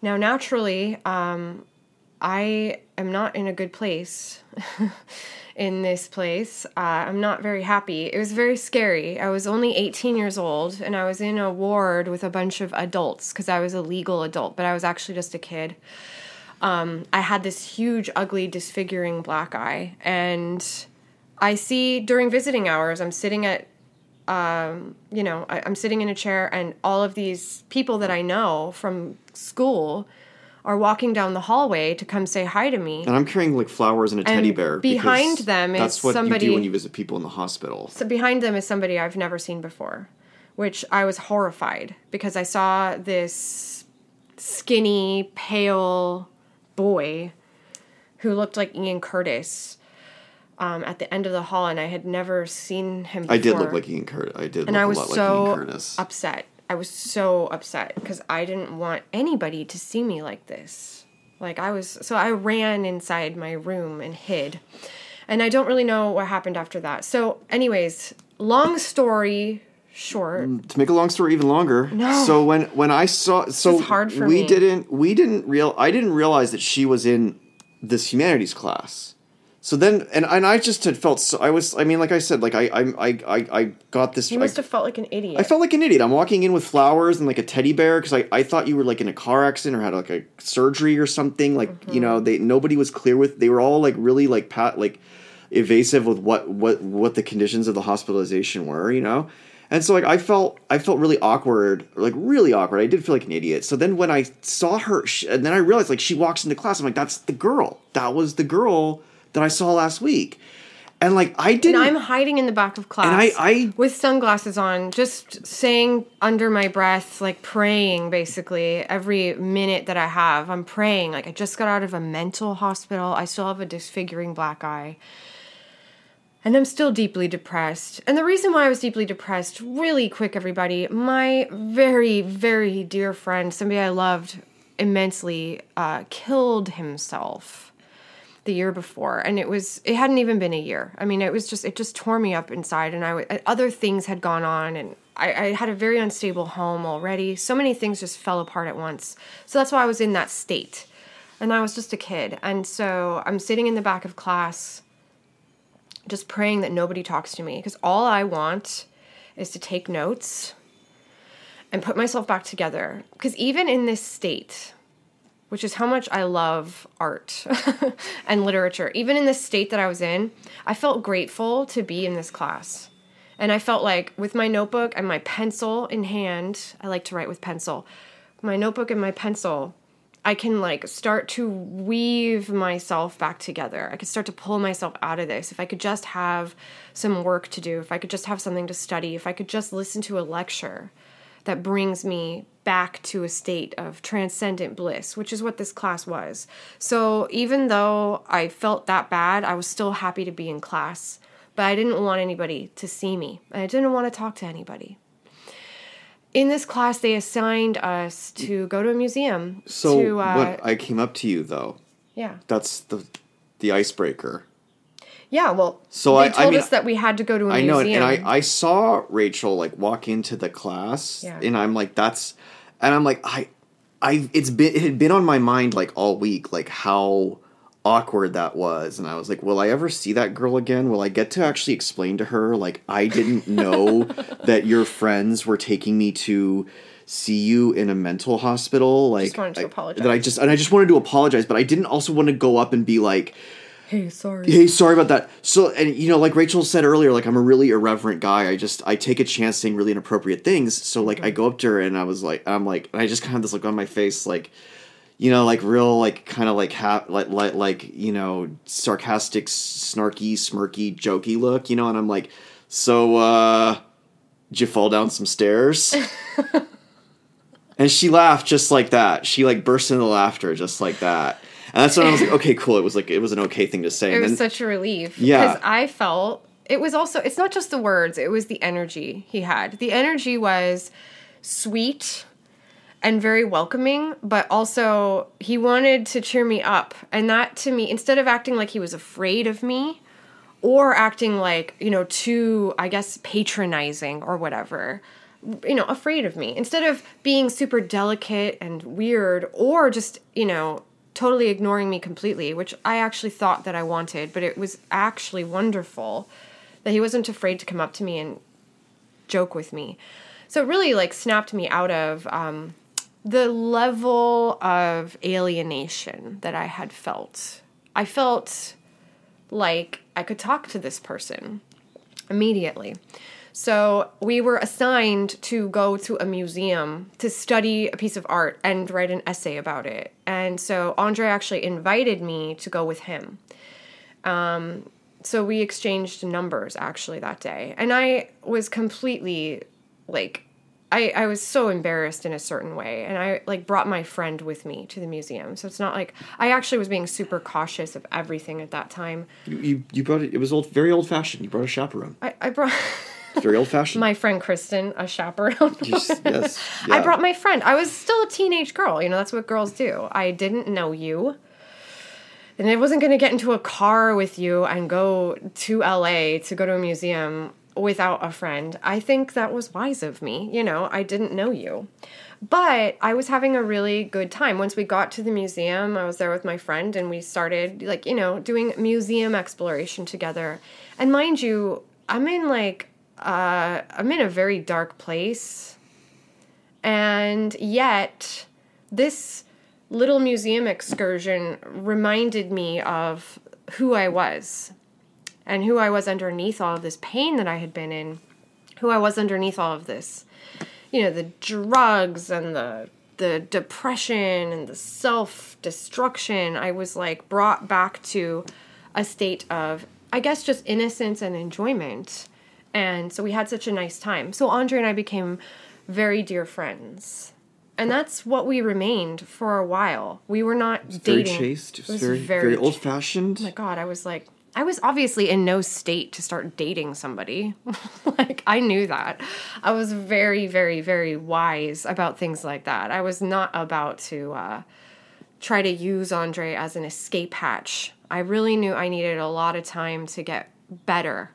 Now, naturally, um, I am not in a good place in this place. Uh, I'm not very happy. It was very scary. I was only 18 years old and I was in a ward with a bunch of adults because I was a legal adult, but I was actually just a kid. Um, I had this huge, ugly, disfiguring black eye. And I see during visiting hours, I'm sitting at um, you know, I, I'm sitting in a chair, and all of these people that I know from school are walking down the hallway to come say hi to me. And I'm carrying like flowers and a teddy bear. behind them is that's what you do when you visit people in the hospital. So behind them is somebody I've never seen before, which I was horrified because I saw this skinny, pale boy who looked like Ian Curtis um, at the end of the hall, and I had never seen him before. I did look like Ian Curtis. I did and look I was a lot so like Curtis. upset. I was so upset because I didn't want anybody to see me like this. Like I was, so I ran inside my room and hid. And I don't really know what happened after that. So, anyways, long story short, to make a long story even longer. No. So when when I saw so hard for we me. didn't we didn't real I didn't realize that she was in this humanities class. So then and and I just had felt so I was I mean like I said like I I I I, I got this you I, must have felt like an idiot. I felt like an idiot. I'm walking in with flowers and like a teddy bear because I, I thought you were like in a car accident or had like a surgery or something. Like Mm-hmm. you know they nobody was clear with. They were all like really like pat like evasive with what what what the conditions of the hospitalization were, you know. And so like I felt I felt really awkward, like really awkward. I did feel like an idiot. So then when I saw her, she, and then I realized like she walks into class. I'm like, that's the girl. That was the girl that I saw last week. And like I didn't. I'm hiding in the back of class And I- I- with sunglasses on, just saying under my breath, like praying basically every minute that I have. I'm praying. Like I just got out of a mental hospital. I still have a disfiguring black eye. And I'm still deeply depressed. And the reason why I was deeply depressed, really quick, everybody, my very, very dear friend, somebody I loved immensely, uh, killed himself the year before and it was it hadn't even been a year. I mean it was just it just tore me up inside and i other things had gone on and I, I had a very unstable home already. So many things just fell apart at once. So that's why i was in that state. And i was just a kid. And so i'm sitting in the back of class just praying that nobody talks to me because all i want is to take notes and put myself back together. Because even in this state which is how much I love art and literature. Even in the state that I was in, I felt grateful to be in this class. And I felt like with my notebook and my pencil in hand, I like to write with pencil. My notebook and my pencil, I can like start to weave myself back together. I could start to pull myself out of this. If I could just have some work to do, if I could just have something to study, if I could just listen to a lecture that brings me back to a state of transcendent bliss, which is what this class was. So even though I felt that bad, I was still happy to be in class, but I didn't want anybody to see me. I didn't want to talk to anybody. In this class, they assigned us to go to a museum. so to, uh, when I came up to you though, yeah, that's the the icebreaker. Yeah. Well, So they I- I told mean, us that we had to go to a I know, museum. and I I saw Rachel like walk into the class, Yeah. and I'm like, that's, and I'm like, I, I, it's been it had been on my mind like all week, like how awkward that was, and I was like, will I ever see that girl again? Will I get to actually explain to her like I didn't know that your friends were taking me to see you in a mental hospital like wanted to I- apologize. that I just and I just wanted to apologize but I didn't also want to go up and be like hey, sorry. hey sorry about that. So and you know like rachel said earlier like i'm a really irreverent guy. I just i take a chance saying really inappropriate things. So like i go up to her and i was like i'm like and i just kind of this look on my face like you know like real like kind of like ha- like like like you know sarcastic snarky smirky jokey look you know? And i'm like so uh did you fall down some stairs? And she laughed just like that. She like burst into laughter just like that and that's when I was like, okay, cool. It was like it was an okay thing to say. It And was then- such a relief. Yeah. Because I felt it was also, it's not just the words, it was the energy he had. The energy was sweet and very welcoming, but also he wanted to cheer me up. And that to me, instead of acting like he was afraid of me or acting like, you know, too, I guess, patronizing or whatever, you know, afraid of me, instead of being super delicate and weird or just, you know, totally ignoring me completely, which I actually thought that I wanted, but it was actually wonderful that he wasn't afraid to come up to me and joke with me. So it really like snapped me out of um, the level of alienation that I had felt. I felt like I could talk to this person immediately. So we were assigned to go to a museum to study a piece of art and write an essay about it. And so Andre actually invited me to go with him. Um, so we exchanged numbers actually that day. And I was completely like I, I was so embarrassed in a certain way and i like brought my friend with me to the museum so it's not like i actually was being super cautious of everything at that time You, you, you brought it. It was old, very old fashioned. You brought a chaperone. i, I brought very old fashioned. my friend kristen a chaperone yes. yes i brought my friend i was still a teenage girl you know that's what girls do i didn't know you and i wasn't going to get into a car with you and go to la to go to a museum without a friend. I think that was wise of me. You know, I didn't know you. But I was having a really good time. Once we got to the museum, I was there with my friend and we started, like, you know, doing museum exploration together. And mind you, I'm in like, uh, I'm in a very dark place. And yet, this little museum excursion reminded me of who I was and who I was underneath all of this pain that I had been in, who I was underneath all of this, you know, the drugs and the the depression and the self destruction. I was like brought back to a state of, I guess, just innocence and enjoyment. And so we had such a nice time. So Andre and I became very dear friends. And that's what we remained for a while. We were not Very dating. chaste. It was very, very, old fashioned. Oh my god, I was like I was obviously in no state to start dating somebody. like I knew that. I was very very very wise about things like that. I was not about to uh try to use Andre as an escape hatch. I really knew I needed a lot of time to get better.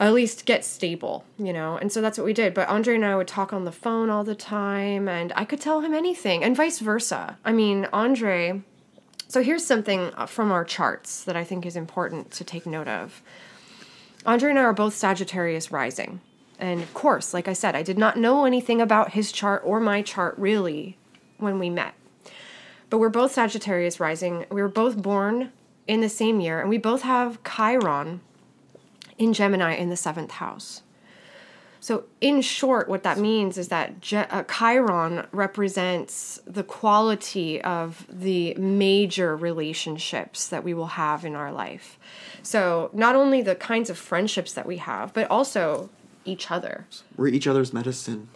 At least get stable, you know? And so that's what we did. But Andre and I would talk on the phone all the time, and I could tell him anything, and vice versa. I mean, Andre. So here's something from our charts that I think is important to take note of. Andre and I are both Sagittarius rising. And of course, like I said, I did not know anything about his chart or my chart really when we met. But we're both Sagittarius rising. We were both born in the same year, and we both have Chiron in Gemini in the seventh house. So, in short, what that means is that Je- uh, Chiron represents the quality of the major relationships that we will have in our life. So, not only the kinds of friendships that we have, but also each other. We're each other's medicine.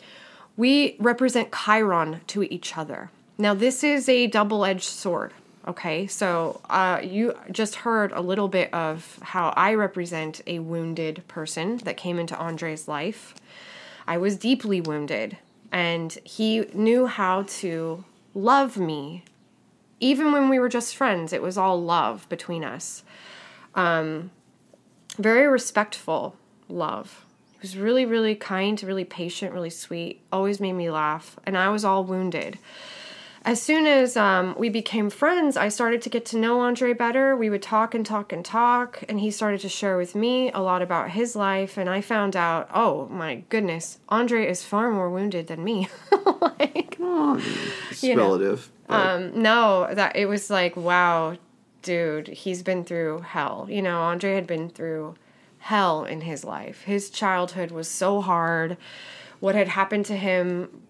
We represent Chiron to each other. Now, this is a double edged sword. Okay, so uh, you just heard a little bit of how I represent a wounded person that came into Andre's life. I was deeply wounded, and he knew how to love me. Even when we were just friends, it was all love between us. Um, very respectful love. He was really, really kind, really patient, really sweet, always made me laugh, and I was all wounded as soon as um, we became friends, I started to get to know Andre better. We would talk and talk and talk, and he started to share with me a lot about his life. And I found out, oh my goodness, Andre is far more wounded than me. like, It's You know, relative. um, no, that it was like, wow, dude, he's been through hell. You know, Andre had been through hell in his life. His childhood was so hard. What had happened to him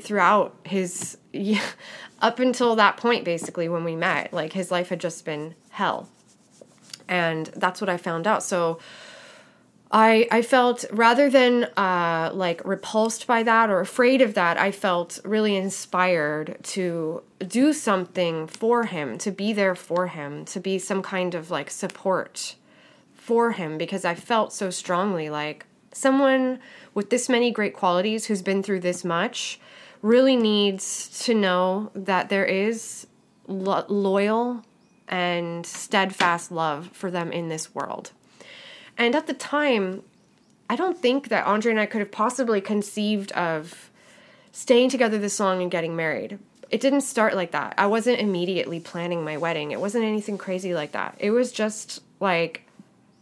throughout his yeah, up until that point basically when we met like his life had just been hell. And that's what i found out. So i i felt rather than uh like repulsed by that or afraid of that i felt really inspired to do something for him to be there for him to be some kind of like support for him because i felt so strongly like someone with this many great qualities who's been through this much really needs to know that there is lo- loyal and steadfast love for them in this world. And at the time, I don't think that Andre and I could have possibly conceived of staying together this long and getting married. It didn't start like that. I wasn't immediately planning my wedding. It wasn't anything crazy like that. It was just like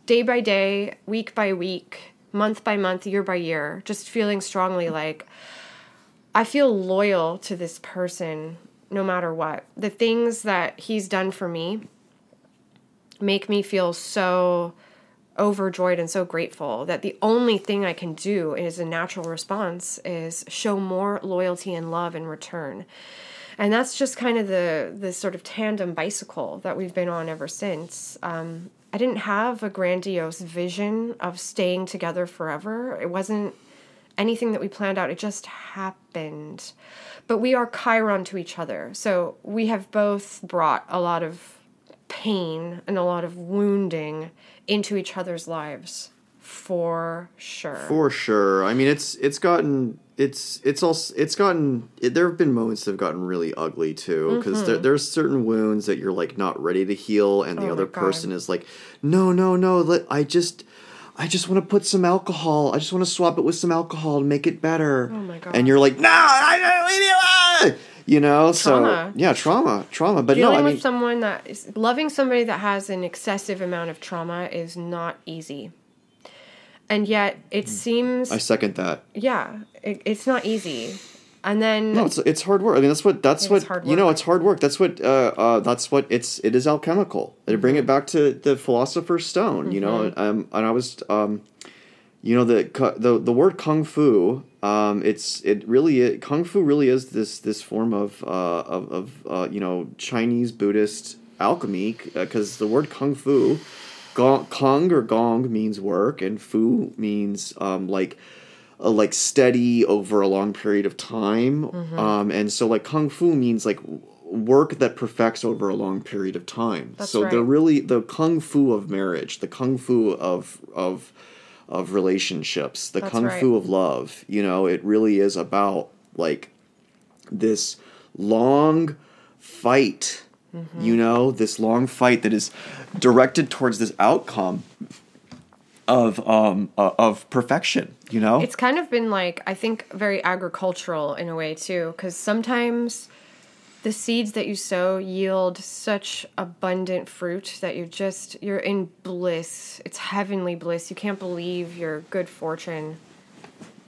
day by day, week by week, month by month, year by year, just feeling strongly like I feel loyal to this person no matter what. The things that he's done for me make me feel so overjoyed and so grateful that the only thing I can do is a natural response is show more loyalty and love in return. And that's just kind of the the sort of tandem bicycle that we've been on ever since. Um, I didn't have a grandiose vision of staying together forever. It wasn't anything that we planned out. It just happened. But we are Chiron to each other. So we have both brought a lot of pain and a lot of wounding into each other's lives for sure. For sure. I mean, it's it's gotten it's it's also it's gotten it, there have been moments that have gotten really ugly too because there, there's certain wounds that you're like not ready to heal and the Mm-hmm. Oh other person is like no no no let i just i just want to put some alcohol i just want to swap it with some alcohol to make it better Oh my God. and you're like no i don't leave you alone!" you know Trauma. so yeah trauma trauma but Dealing no i with mean someone that is loving somebody that has an excessive amount of trauma is not easy. And yet it seems i second that yeah, it, it's not easy. And then No, it's it's hard work. I mean, that's what that's what what is hard you know. It's hard work. That's what uh, uh, that's what it's it is alchemical. To bring Mm-hmm. it back to the philosopher's stone, you know, um, and I was um, you know the the the word kung fu. Um, it's it really i- kung fu really is this this form of uh, of, of uh, you know Chinese Buddhist alchemy because the word kung fu, gong, kung or gong means work and fu means um, like uh, like steady over a long period of time Mm-hmm. um, and so like kung fu means like work that perfects over a long period of time That's so the right. really the kung fu of marriage the kung fu of of of relationships the That's kung right. fu of love you know it really is about like this long fight Mm-hmm. you know this long fight that is directed towards this outcome of um uh, of perfection you know It's kind of been like I think very agricultural in a way too, because sometimes the seeds that you sow yield such abundant fruit that you're just you're in bliss. It's heavenly bliss. You can't believe your good fortune.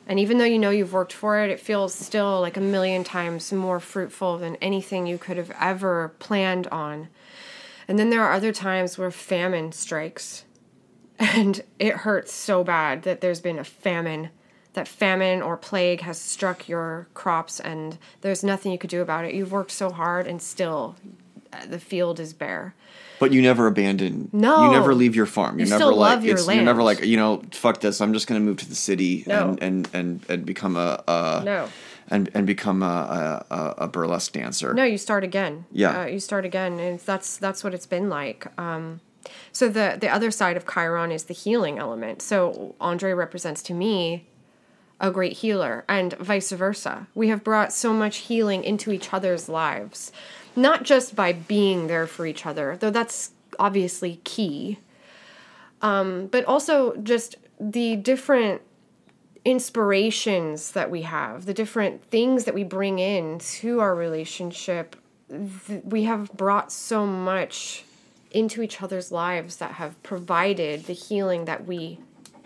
And even though you know you've worked for it, it feels still like a million times more fruitful than anything you could have ever planned on. And then there are other times where famine strikes and it hurts so bad that there's been a famine that famine or plague has struck your crops and there's nothing you could do about it you've worked so hard and still the field is bare But you never abandon. No. you never leave your farm. You're You never still like love your it's, you're never like you know fuck this. I'm just gonna move to the city No. and, and and and become a, a No. and and become a, a a burlesque dancer. no you start again Yeah. uh, you start again and that's that's what it's been like um so the the other side of chiron is the healing element so andre represents to me a great healer and vice versa we have brought so much healing into each other's lives not just by being there for each other though that's obviously key um, but also just the different inspirations that we have, the different things that we bring in to our relationship. th- We have brought so much into each other's lives that have provided the healing that we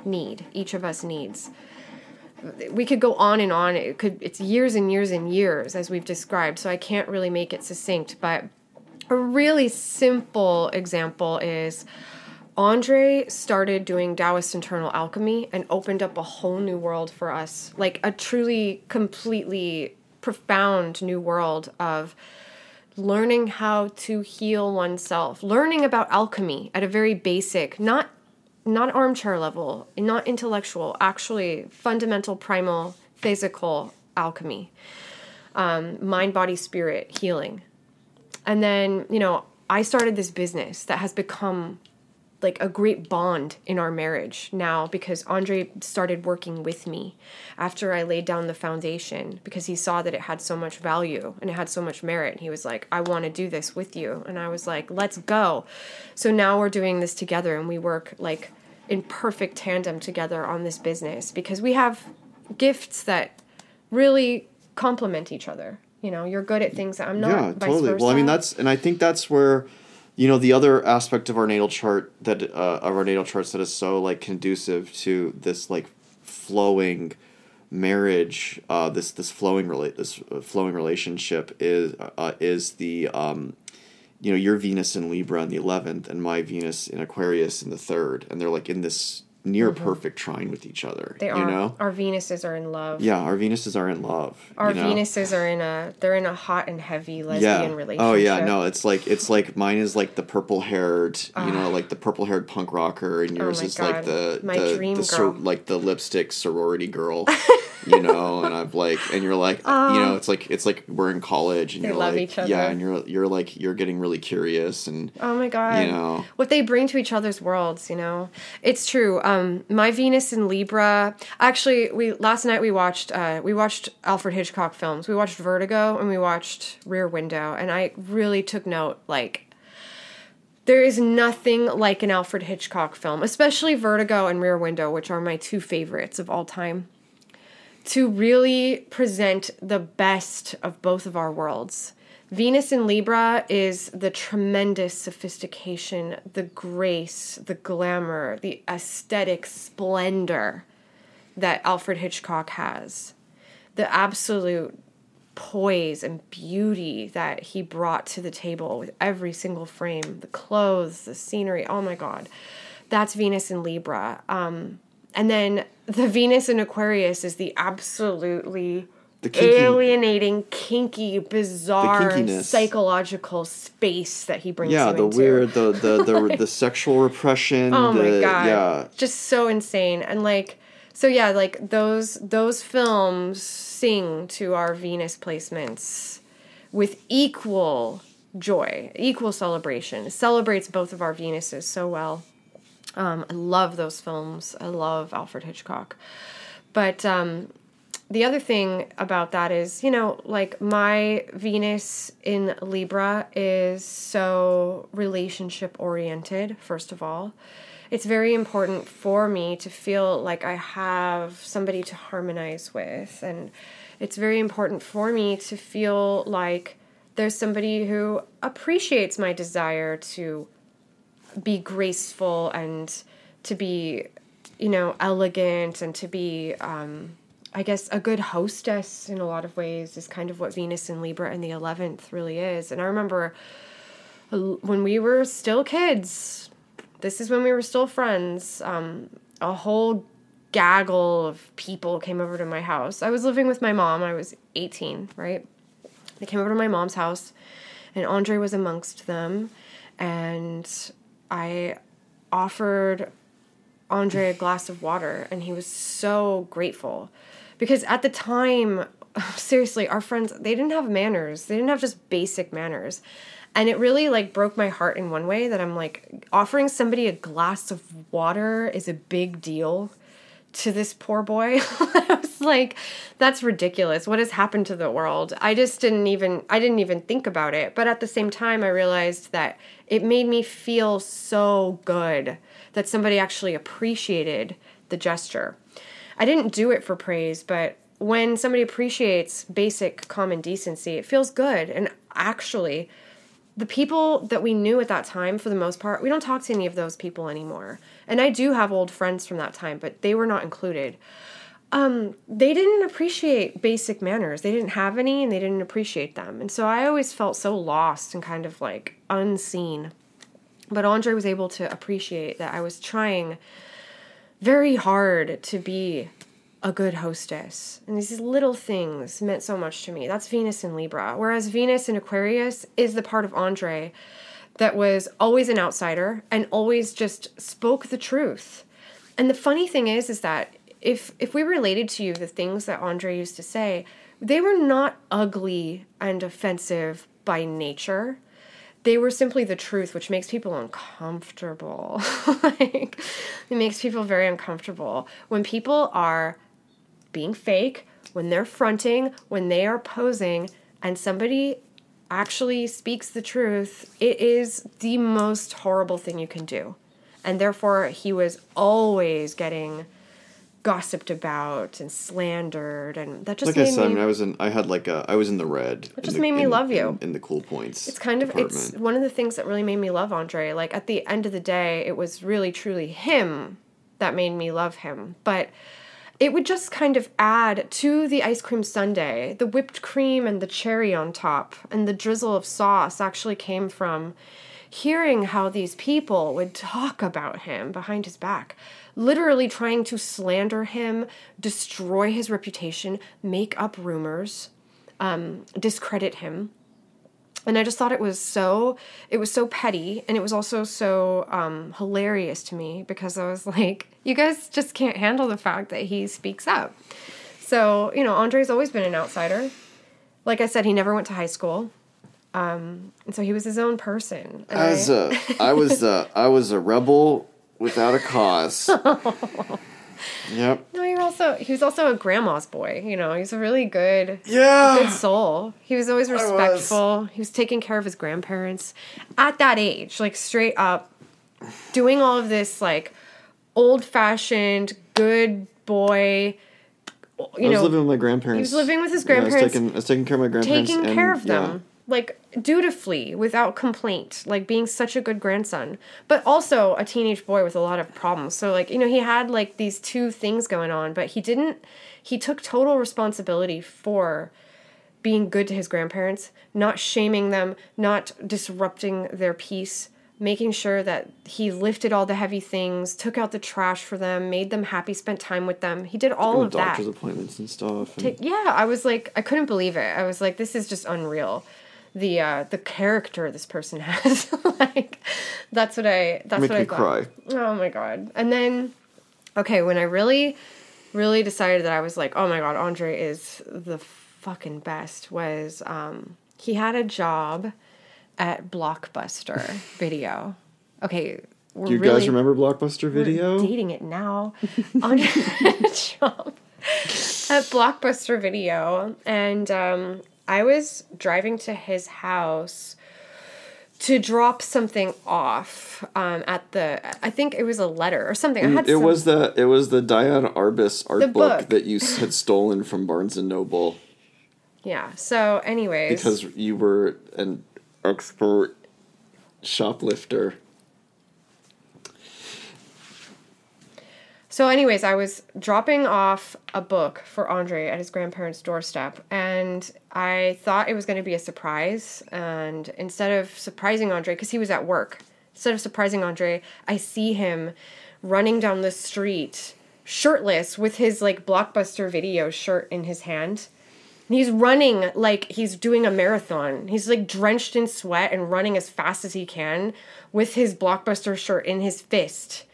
need, each of us needs. We could go on and on. It could it's years and years and years as we've described, so I can't really make it succinct, but a really simple example is Andre started doing Taoist internal alchemy and opened up a whole new world for us. Like a truly, completely profound new world of learning how to heal oneself, learning about alchemy at a very basic, not not armchair level, not intellectual, actually fundamental, primal, physical alchemy, um, mind, body, spirit healing. And then, you know, I started this business that has become like a great bond in our marriage now because Andre started working with me after I laid down the foundation because he saw that it had so much value and it had so much merit. He was like, I want to do this with you. And I was like, let's go. So now we're doing this together and we work like in perfect tandem together on this business because we have gifts that really complement each other. You know, you're good at things that I'm not. yeah, totally. Well, I mean that's and I think that's where you know the other aspect of our natal chart that uh, of our natal charts that is so like conducive to this like flowing marriage uh, this this flowing relate this uh, flowing relationship is uh, is the um, you know your Venus in Libra in the eleventh and my Venus in Aquarius in the third, and they're like in this near perfect trine with each other. Mm-hmm. They you are. know, Our Venuses are in love. yeah, our Venuses are in love. Our you know? Venuses are in a they're in a hot and heavy lesbian relationship. Oh yeah, no, it's like it's like mine is like the purple haired, you know, like the purple haired punk rocker, and yours Ah. Oh is like the My the, dream the girl. like the lipstick sorority girl, you know, and I've like, and you're like, you know, it's like it's like we're in college, and Ah. You're like, yeah, and you're you're like you're getting really curious, and Oh my god. You know. What they bring to each other's worlds, you know. It's true. Um my Venus in Libra. Actually, we last night we watched uh we watched Alfred Hitchcock films. We watched Vertigo and we watched Rear Window and I really took note like there is nothing like an Alfred Hitchcock film, especially Vertigo and Rear Window, which are my two favorites of all time. To really present the best of both of our worlds. Venus in Libra is the tremendous sophistication, the grace, the glamour, the aesthetic splendor that Alfred Hitchcock has. The absolute poise and beauty that he brought to the table with every single frame the clothes, the scenery. Oh my God. That's Venus in Libra. Um, and then the Venus in Aquarius is the absolutely The kinky- alienating, kinky, bizarre, psychological space that he brings Yeah, the into. weird, the the the, the sexual repression. Oh my god. Yeah, Just so insane. And like so yeah, like those those films sing to our Venus placements with equal joy, equal celebration. It celebrates both of our Venuses so well. Um, I love those films. I love Alfred Hitchcock. But um, the other thing about that is, you know, like my Venus in Libra is so relationship oriented, first of all. It's very important for me to feel like I have somebody to harmonize with. And it's very important for me to feel like there's somebody who appreciates my desire to be graceful and to be you know elegant and to be um i guess a good hostess in a lot of ways is kind of what venus in libra in the 11th really is. And i remember uh, when we were still kids this is when we were still friends um a whole gaggle of people came over to my house. I was living with my mom. I was 18 right? They came over to my mom's house and andre was amongst them. And I offered Andre a glass of water, and he was so grateful because at the time, seriously, our friends they didn't have manners. They didn't have just basic manners. And it really like broke my heart in one way that I'm like offering somebody a glass of water is a big deal to this poor boy. I was like, that's ridiculous. What has happened to the world? I just didn't even I didn't even think about it. But at the same time I realized that it made me feel so good that somebody actually appreciated the gesture. I didn't do it for praise, but when somebody appreciates basic common decency, it feels good. And actually, the people that we knew at that time, for the most part, we don't talk to any of those people anymore. And I do have old friends from that time, but they were not included. Um, they didn't appreciate basic manners. They didn't have any and they didn't appreciate them. And so I always felt so lost and kind of like unseen. But Andre was able to appreciate that I was trying very hard to be a good hostess. And these little things meant so much to me. That's Venus in Libra. Whereas Venus in Aquarius is the part of Andre that was always an outsider and always just spoke the truth. And the funny thing is is that if if we related to you the things that Andre used to say, they were not ugly and offensive by nature they were simply the truth, which makes people uncomfortable. like, it makes people very uncomfortable. When people are being fake, when they're fronting, when they are posing, and somebody actually speaks the truth, it is the most horrible thing you can do. And therefore, he was always getting gossiped about and slandered, and that just like I made said, I mean, I was in. I had like a. I was in the red. It just made me love you. in, in the cool points. it's kind of it's one of the things that really made me love Andre. Like at the end of the day, it was really truly him that made me love him. But it would just kind of add to the ice cream sundae. The whipped cream and the cherry on top and the drizzle of sauce actually came from hearing how these people would talk about him behind his back, literally trying to slander him, destroy his reputation, make up rumors, um, discredit him and I just thought it was so it was so petty and it was also so um, hilarious to me because I was like, you guys just can't handle the fact that he speaks up. So you know, Andre's always been an outsider. Like I said, he never went to high school, um, and so he was his own person. As I- a, I was a, I was a rebel without a cause. yep. no, you're also he was also a grandma's boy. You know, he's a really good yeah, good soul. He was always was. respectful. He was taking care of his grandparents at that age, like straight up doing all of this like old fashioned good boy you was know living with my grandparents. he was living with his Yeah, I was grandparents, taking, I was taking care of my grandparents. taking and, care of yeah. Like dutifully without complaint like being such a good grandson but also a teenage boy with a lot of problems so like you know he had like these two things going on but he didn't he took total responsibility for being good to his grandparents, not shaming them, not disrupting their peace, making sure that he lifted all the heavy things, took out the trash for them, made them happy, spent time with them. He did all of to that. doctor's appointments and stuff. and- yeah, I was like, I couldn't believe it. I was like, this is just unreal. The uh, the character this person has, like, that's what I that's Make what I thought. cry. Oh my god! And then, okay, when I really, really decided that I was like, oh my god, Andre is the fucking best. Was um, he had a job at Blockbuster Video? Okay, Do you really, guys remember Blockbuster we're Video? dating it now. Andre had a job at Blockbuster Video, and um, I was driving to his house to drop something off um, at the. I think it was a letter or something. I had Mm, It some- was the it was the Diane Arbus art book, book. that you had stolen from Barnes and Noble yeah. So, anyways, because you were an expert shoplifter. So, anyways, I was dropping off a book for Andre at his grandparents' doorstep, and I thought it was going to be a surprise. And instead of surprising Andre, because he was at work, instead of surprising Andre, I see him running down the street shirtless with his like blockbuster video shirt in his hand. And he's running like he's doing a marathon. He's like drenched in sweat and running as fast as he can with his blockbuster shirt in his fist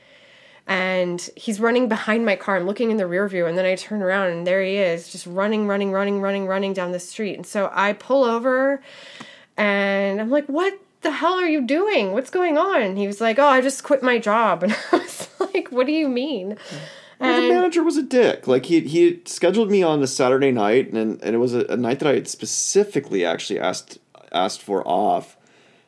and he's running behind my car. I'm looking in the rear view, and then I turn around, and there he is, just running, running, running, running, running down the street. And so I pull over, and I'm like, "What the hell are you doing? What's going on?" And he was like, "Oh, I just quit my job." And I was like, "What do you mean?" Well, the manager was a dick. Like he he scheduled me on a Saturday night, and and it was a, a night that I had specifically actually asked asked for off,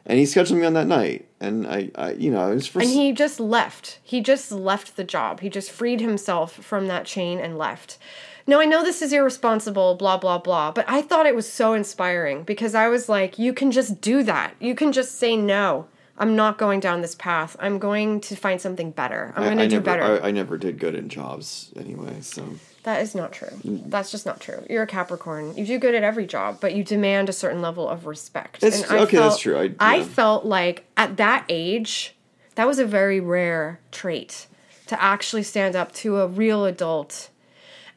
and he scheduled me on that night, and I, I you know it was for and he just left. He just left the job. He just freed himself from that chain and left. Now, I know this is irresponsible, blah, blah, blah, but I thought it was so inspiring because I was like, you can just do that. You can just say, no, I'm not going down this path. I'm going to find something better. I'm going to do never, better. I, I never did good in jobs anyway, so that is not true. That's just not true. You're a Capricorn. You do good at every job, but you demand a certain level of respect. It's- okay, that's true. I- I felt like at that age, that was a very rare trait to actually stand up to a real adult.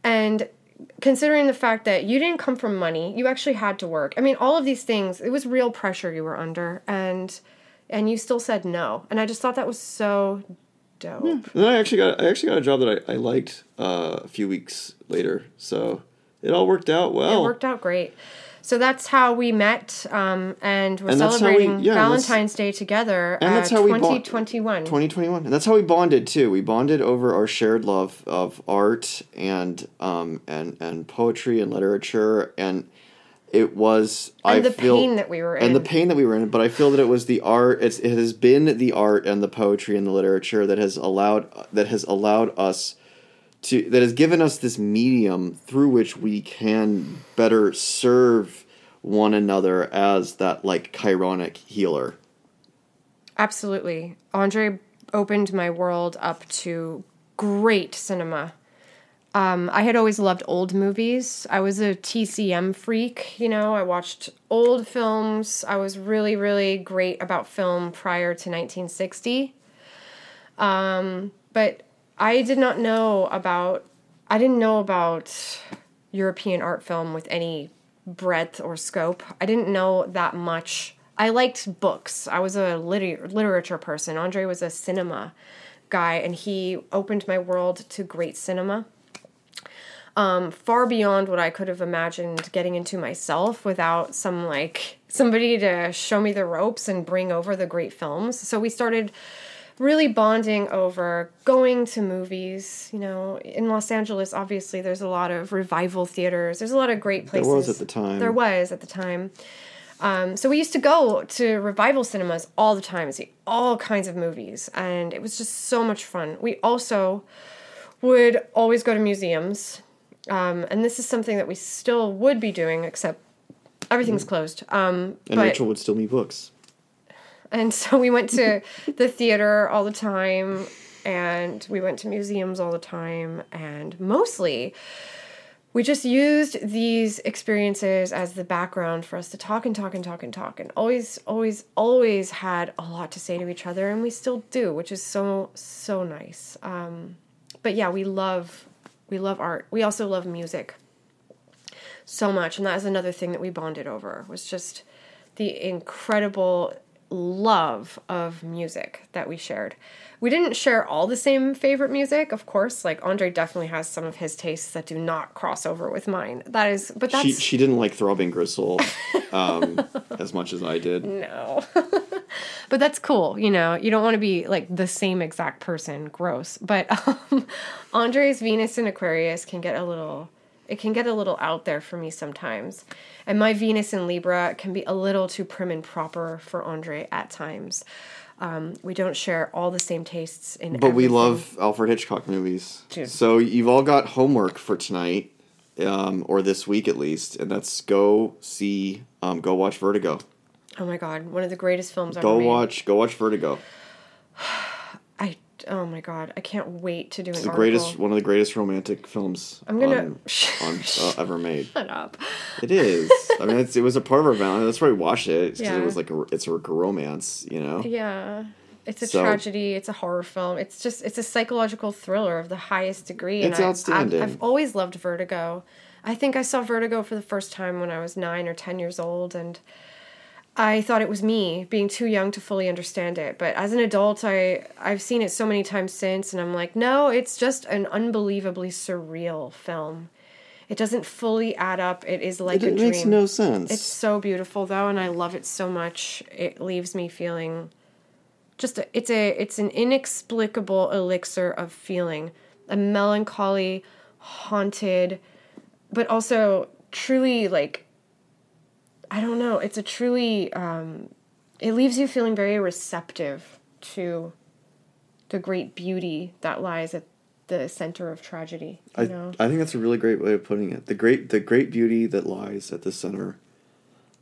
And considering the fact that you didn't come from money, you actually had to work. I mean, all of these things, it was real pressure you were under and and you still said no. And I just thought that was so dope. And then I actually got I actually got a job that I, I liked uh, a few weeks later, so it all worked out well. It worked out great. So that's how we met, um, and we're And how we- celebrating yeah, Valentine's Day together. and uh, that's how we bond- 2021. 2021 and that's how we bonded too we bonded over our shared love of art and um and and poetry and literature and it was and I the feel, pain that we were in. and the pain that we were in but i feel that it was the art it's, it has been the art and the poetry and the literature that has allowed that has allowed us to that has given us this medium through which we can better serve one another as that like chironic healer Absolutely. Andre opened my world up to great cinema. Um, I had always loved old movies. I was a TCM freak, you know, I watched old films. I was really, really great about film prior to 1960. Um, but I did not know about, I didn't know about European art film with any breadth or scope. I didn't know that much. I liked books. I was a liter- literature person. Andre was a cinema guy, and he opened my world to great cinema. Um, far beyond what I could have imagined getting into myself without some like somebody to show me the ropes and bring over the great films. So we started really bonding over going to movies. You know, in Los Angeles, obviously, there's a lot of revival theaters. There's a lot of great places. There was at the time. There was at the time. Um, so we used to go to revival cinemas all the time and see all kinds of movies, and it was just so much fun. We also would always go to museums, um, and this is something that we still would be doing, except everything's closed. Um, and but rachel would steal me books. And so we went to the theater all the time, and we went to museums all the time, and mostly we just used these experiences as the background for us to talk and talk and talk and talk and always always always had a lot to say to each other and we still do which is so so nice. Um, but yeah we love we love art. We also love music so much. And that is another thing that we bonded over was just the incredible love of music that we shared we didn't share all the same favorite music, of course. Like Andre definitely has some of his tastes that do not cross over with mine. That is, but that's She she didn't like throbbing gristle um, as much as I did. no. but that's cool, you know. You don't want to be like the same exact person. Gross. But um, Andre's Venus and Aquarius can get a little. It can get a little out there for me sometimes. And my Venus in Libra can be a little too prim and proper for Andre at times. Um, we don't share all the same tastes in. But we love Alfred Hitchcock movies. Dude. So you've all got homework for tonight, um, or this week at least, and that's go see, um, go watch Vertigo. Oh my god, one of the greatest films ever Go made. watch, go watch Vertigo. I oh my god, I can't wait to do It's the article. greatest, one of the greatest romantic films I'm gonna on, on, uh, ever made. shut up. It is. I mean, it's, it was a part of our Valentine. That's why we watched it. Yeah. it was like a, it's a romance, you know. Yeah. It's a So- tragedy. It's a horror film. It's just it's a psychological thriller of the highest degree. It's I- outstanding. I've, I've always loved Vertigo. I think I saw Vertigo for the first time when I was nine or ten years old, and I thought it was me being too young to fully understand it. But as an adult, I I've seen it so many times since, and I'm like, no, it's just an unbelievably surreal film. It doesn't fully add up. It is like It, a it makes no sense. It's so beautiful though, and I love it so much. It leaves me feeling just a, it's a it's an inexplicable elixir of feeling, a melancholy, haunted, but also truly like I don't know. It's a truly um, it leaves you feeling very receptive to the great beauty that lies at the center of tragedy. You I, know. I think that's a really great way of putting it. The great the great beauty that lies at the center.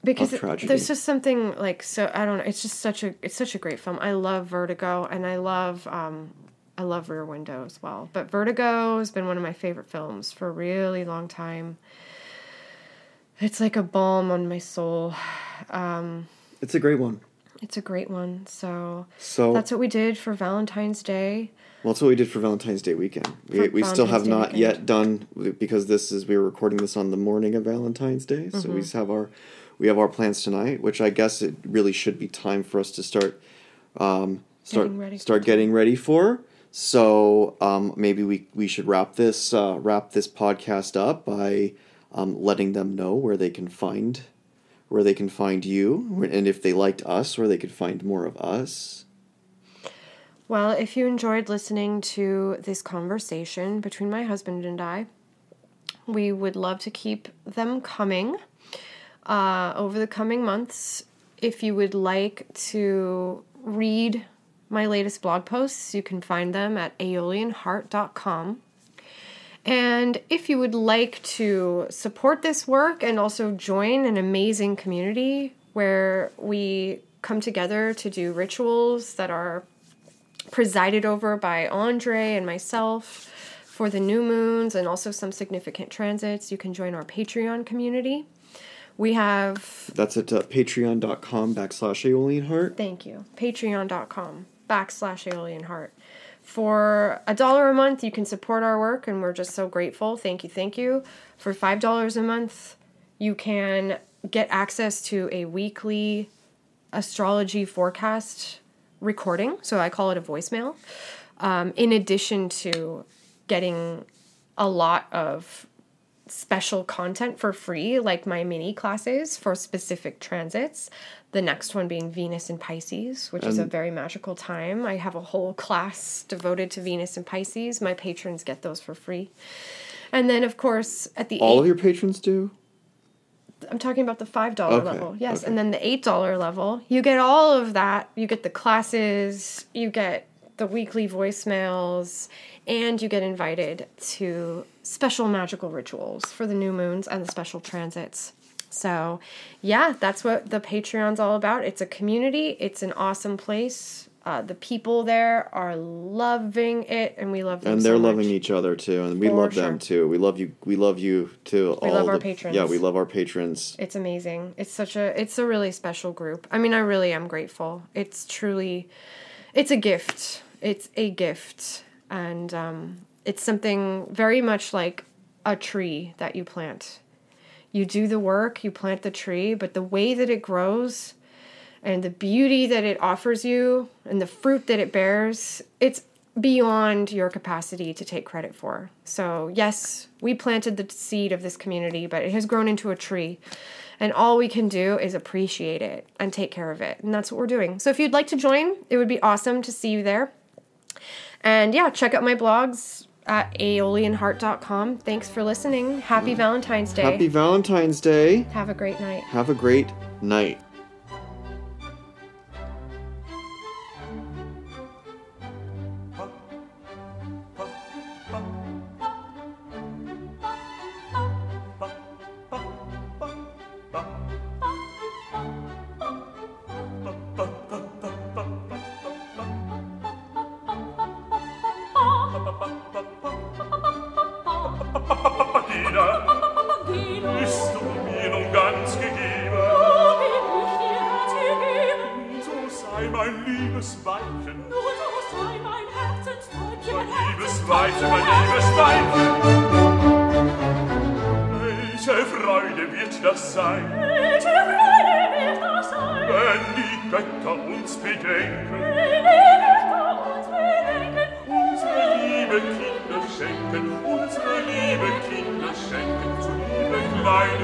because it- there's just something like so I don't know. It's just such a it's such a great film. I love Vertigo and I love um I love Rear Window as well. But Vertigo has been one of my favorite films for a really long time. It's like a balm on my soul. It's a great one. It's a great one. So So that's what we did for Valentine's Day. well, that's what we did for Valentine's Day weekend. We, For we still have Day not yet done because this is we were recording this on the morning of Valentine's Day. So Mm-hmm. we have our we have our plans tonight, which I guess it really should be time for us to start um, start Getting ready for start getting ready for. So um, maybe we we should wrap this uh, wrap this podcast up by um, letting them know where they can find where they can find you and if they liked us where they could find more of us. Well, if you enjoyed listening to this conversation between my husband and I, we would love to keep them coming uh, over the coming months. If you would like to read my latest blog posts, you can find them at aeolianheart.com. And if you would like to support this work and also join an amazing community where we come together to do rituals that are presided over by Andre and myself for the new moons and also some significant transits, you can join our Patreon community. We have That's at uh, patreon.com backslash Aeolian Heart. Thank you. Patreon.com backslash Aeolian Heart. For a dollar a month, you can support our work, and we're just so grateful. Thank you, thank you. For $5 a month, you can get access to a weekly astrology forecast recording. So I call it a voicemail. Um, in addition to getting a lot of special content for free, like my mini classes for specific transits. The next one being Venus and Pisces, which is a very magical time. I have a whole class devoted to Venus and Pisces. My patrons get those for free. And then, of course, at the All eight, of your patrons do? I'm talking about the five dollar Okay, level, yes, okay. and then the eight dollar level, you get all of that. You get the classes, you get the weekly voicemails, and you get invited to special magical rituals for the new moons and the special transits. So, yeah, that's what the Patreon's all about. It's a community. It's an awesome place Uh, the people there are loving it, and we love them. and they're so loving each other too, and we For love them too. We love you. We love you too. We all love our the- patrons. Yeah, we love our patrons. It's amazing. It's such a it's a really special group. I mean, I really am grateful. It's truly it's a gift. It's a gift. And um it's something very much like a tree that you plant. You do the work, you plant the tree, but the way that it grows and the beauty that it offers you and the fruit that it bears, it's beyond your capacity to take credit for. So, yes, we planted the seed of this community, but it has grown into a tree. And all we can do is appreciate it and take care of it. And that's what we're doing. So, if you'd like to join, it would be awesome to see you there. And yeah, check out my blogs at aeolianheart.com. Thanks for listening. Happy mm. Valentine's Day. Happy Valentine's Day. Have a great night. Have a great night. ich sein? Welche Freude wird das sein? Wenn die Götter uns bedenken, wenn die Götter uns bedenken, unsere liebe Kinder schenken, unsere liebe Kinder schenken, zu liebe kleinen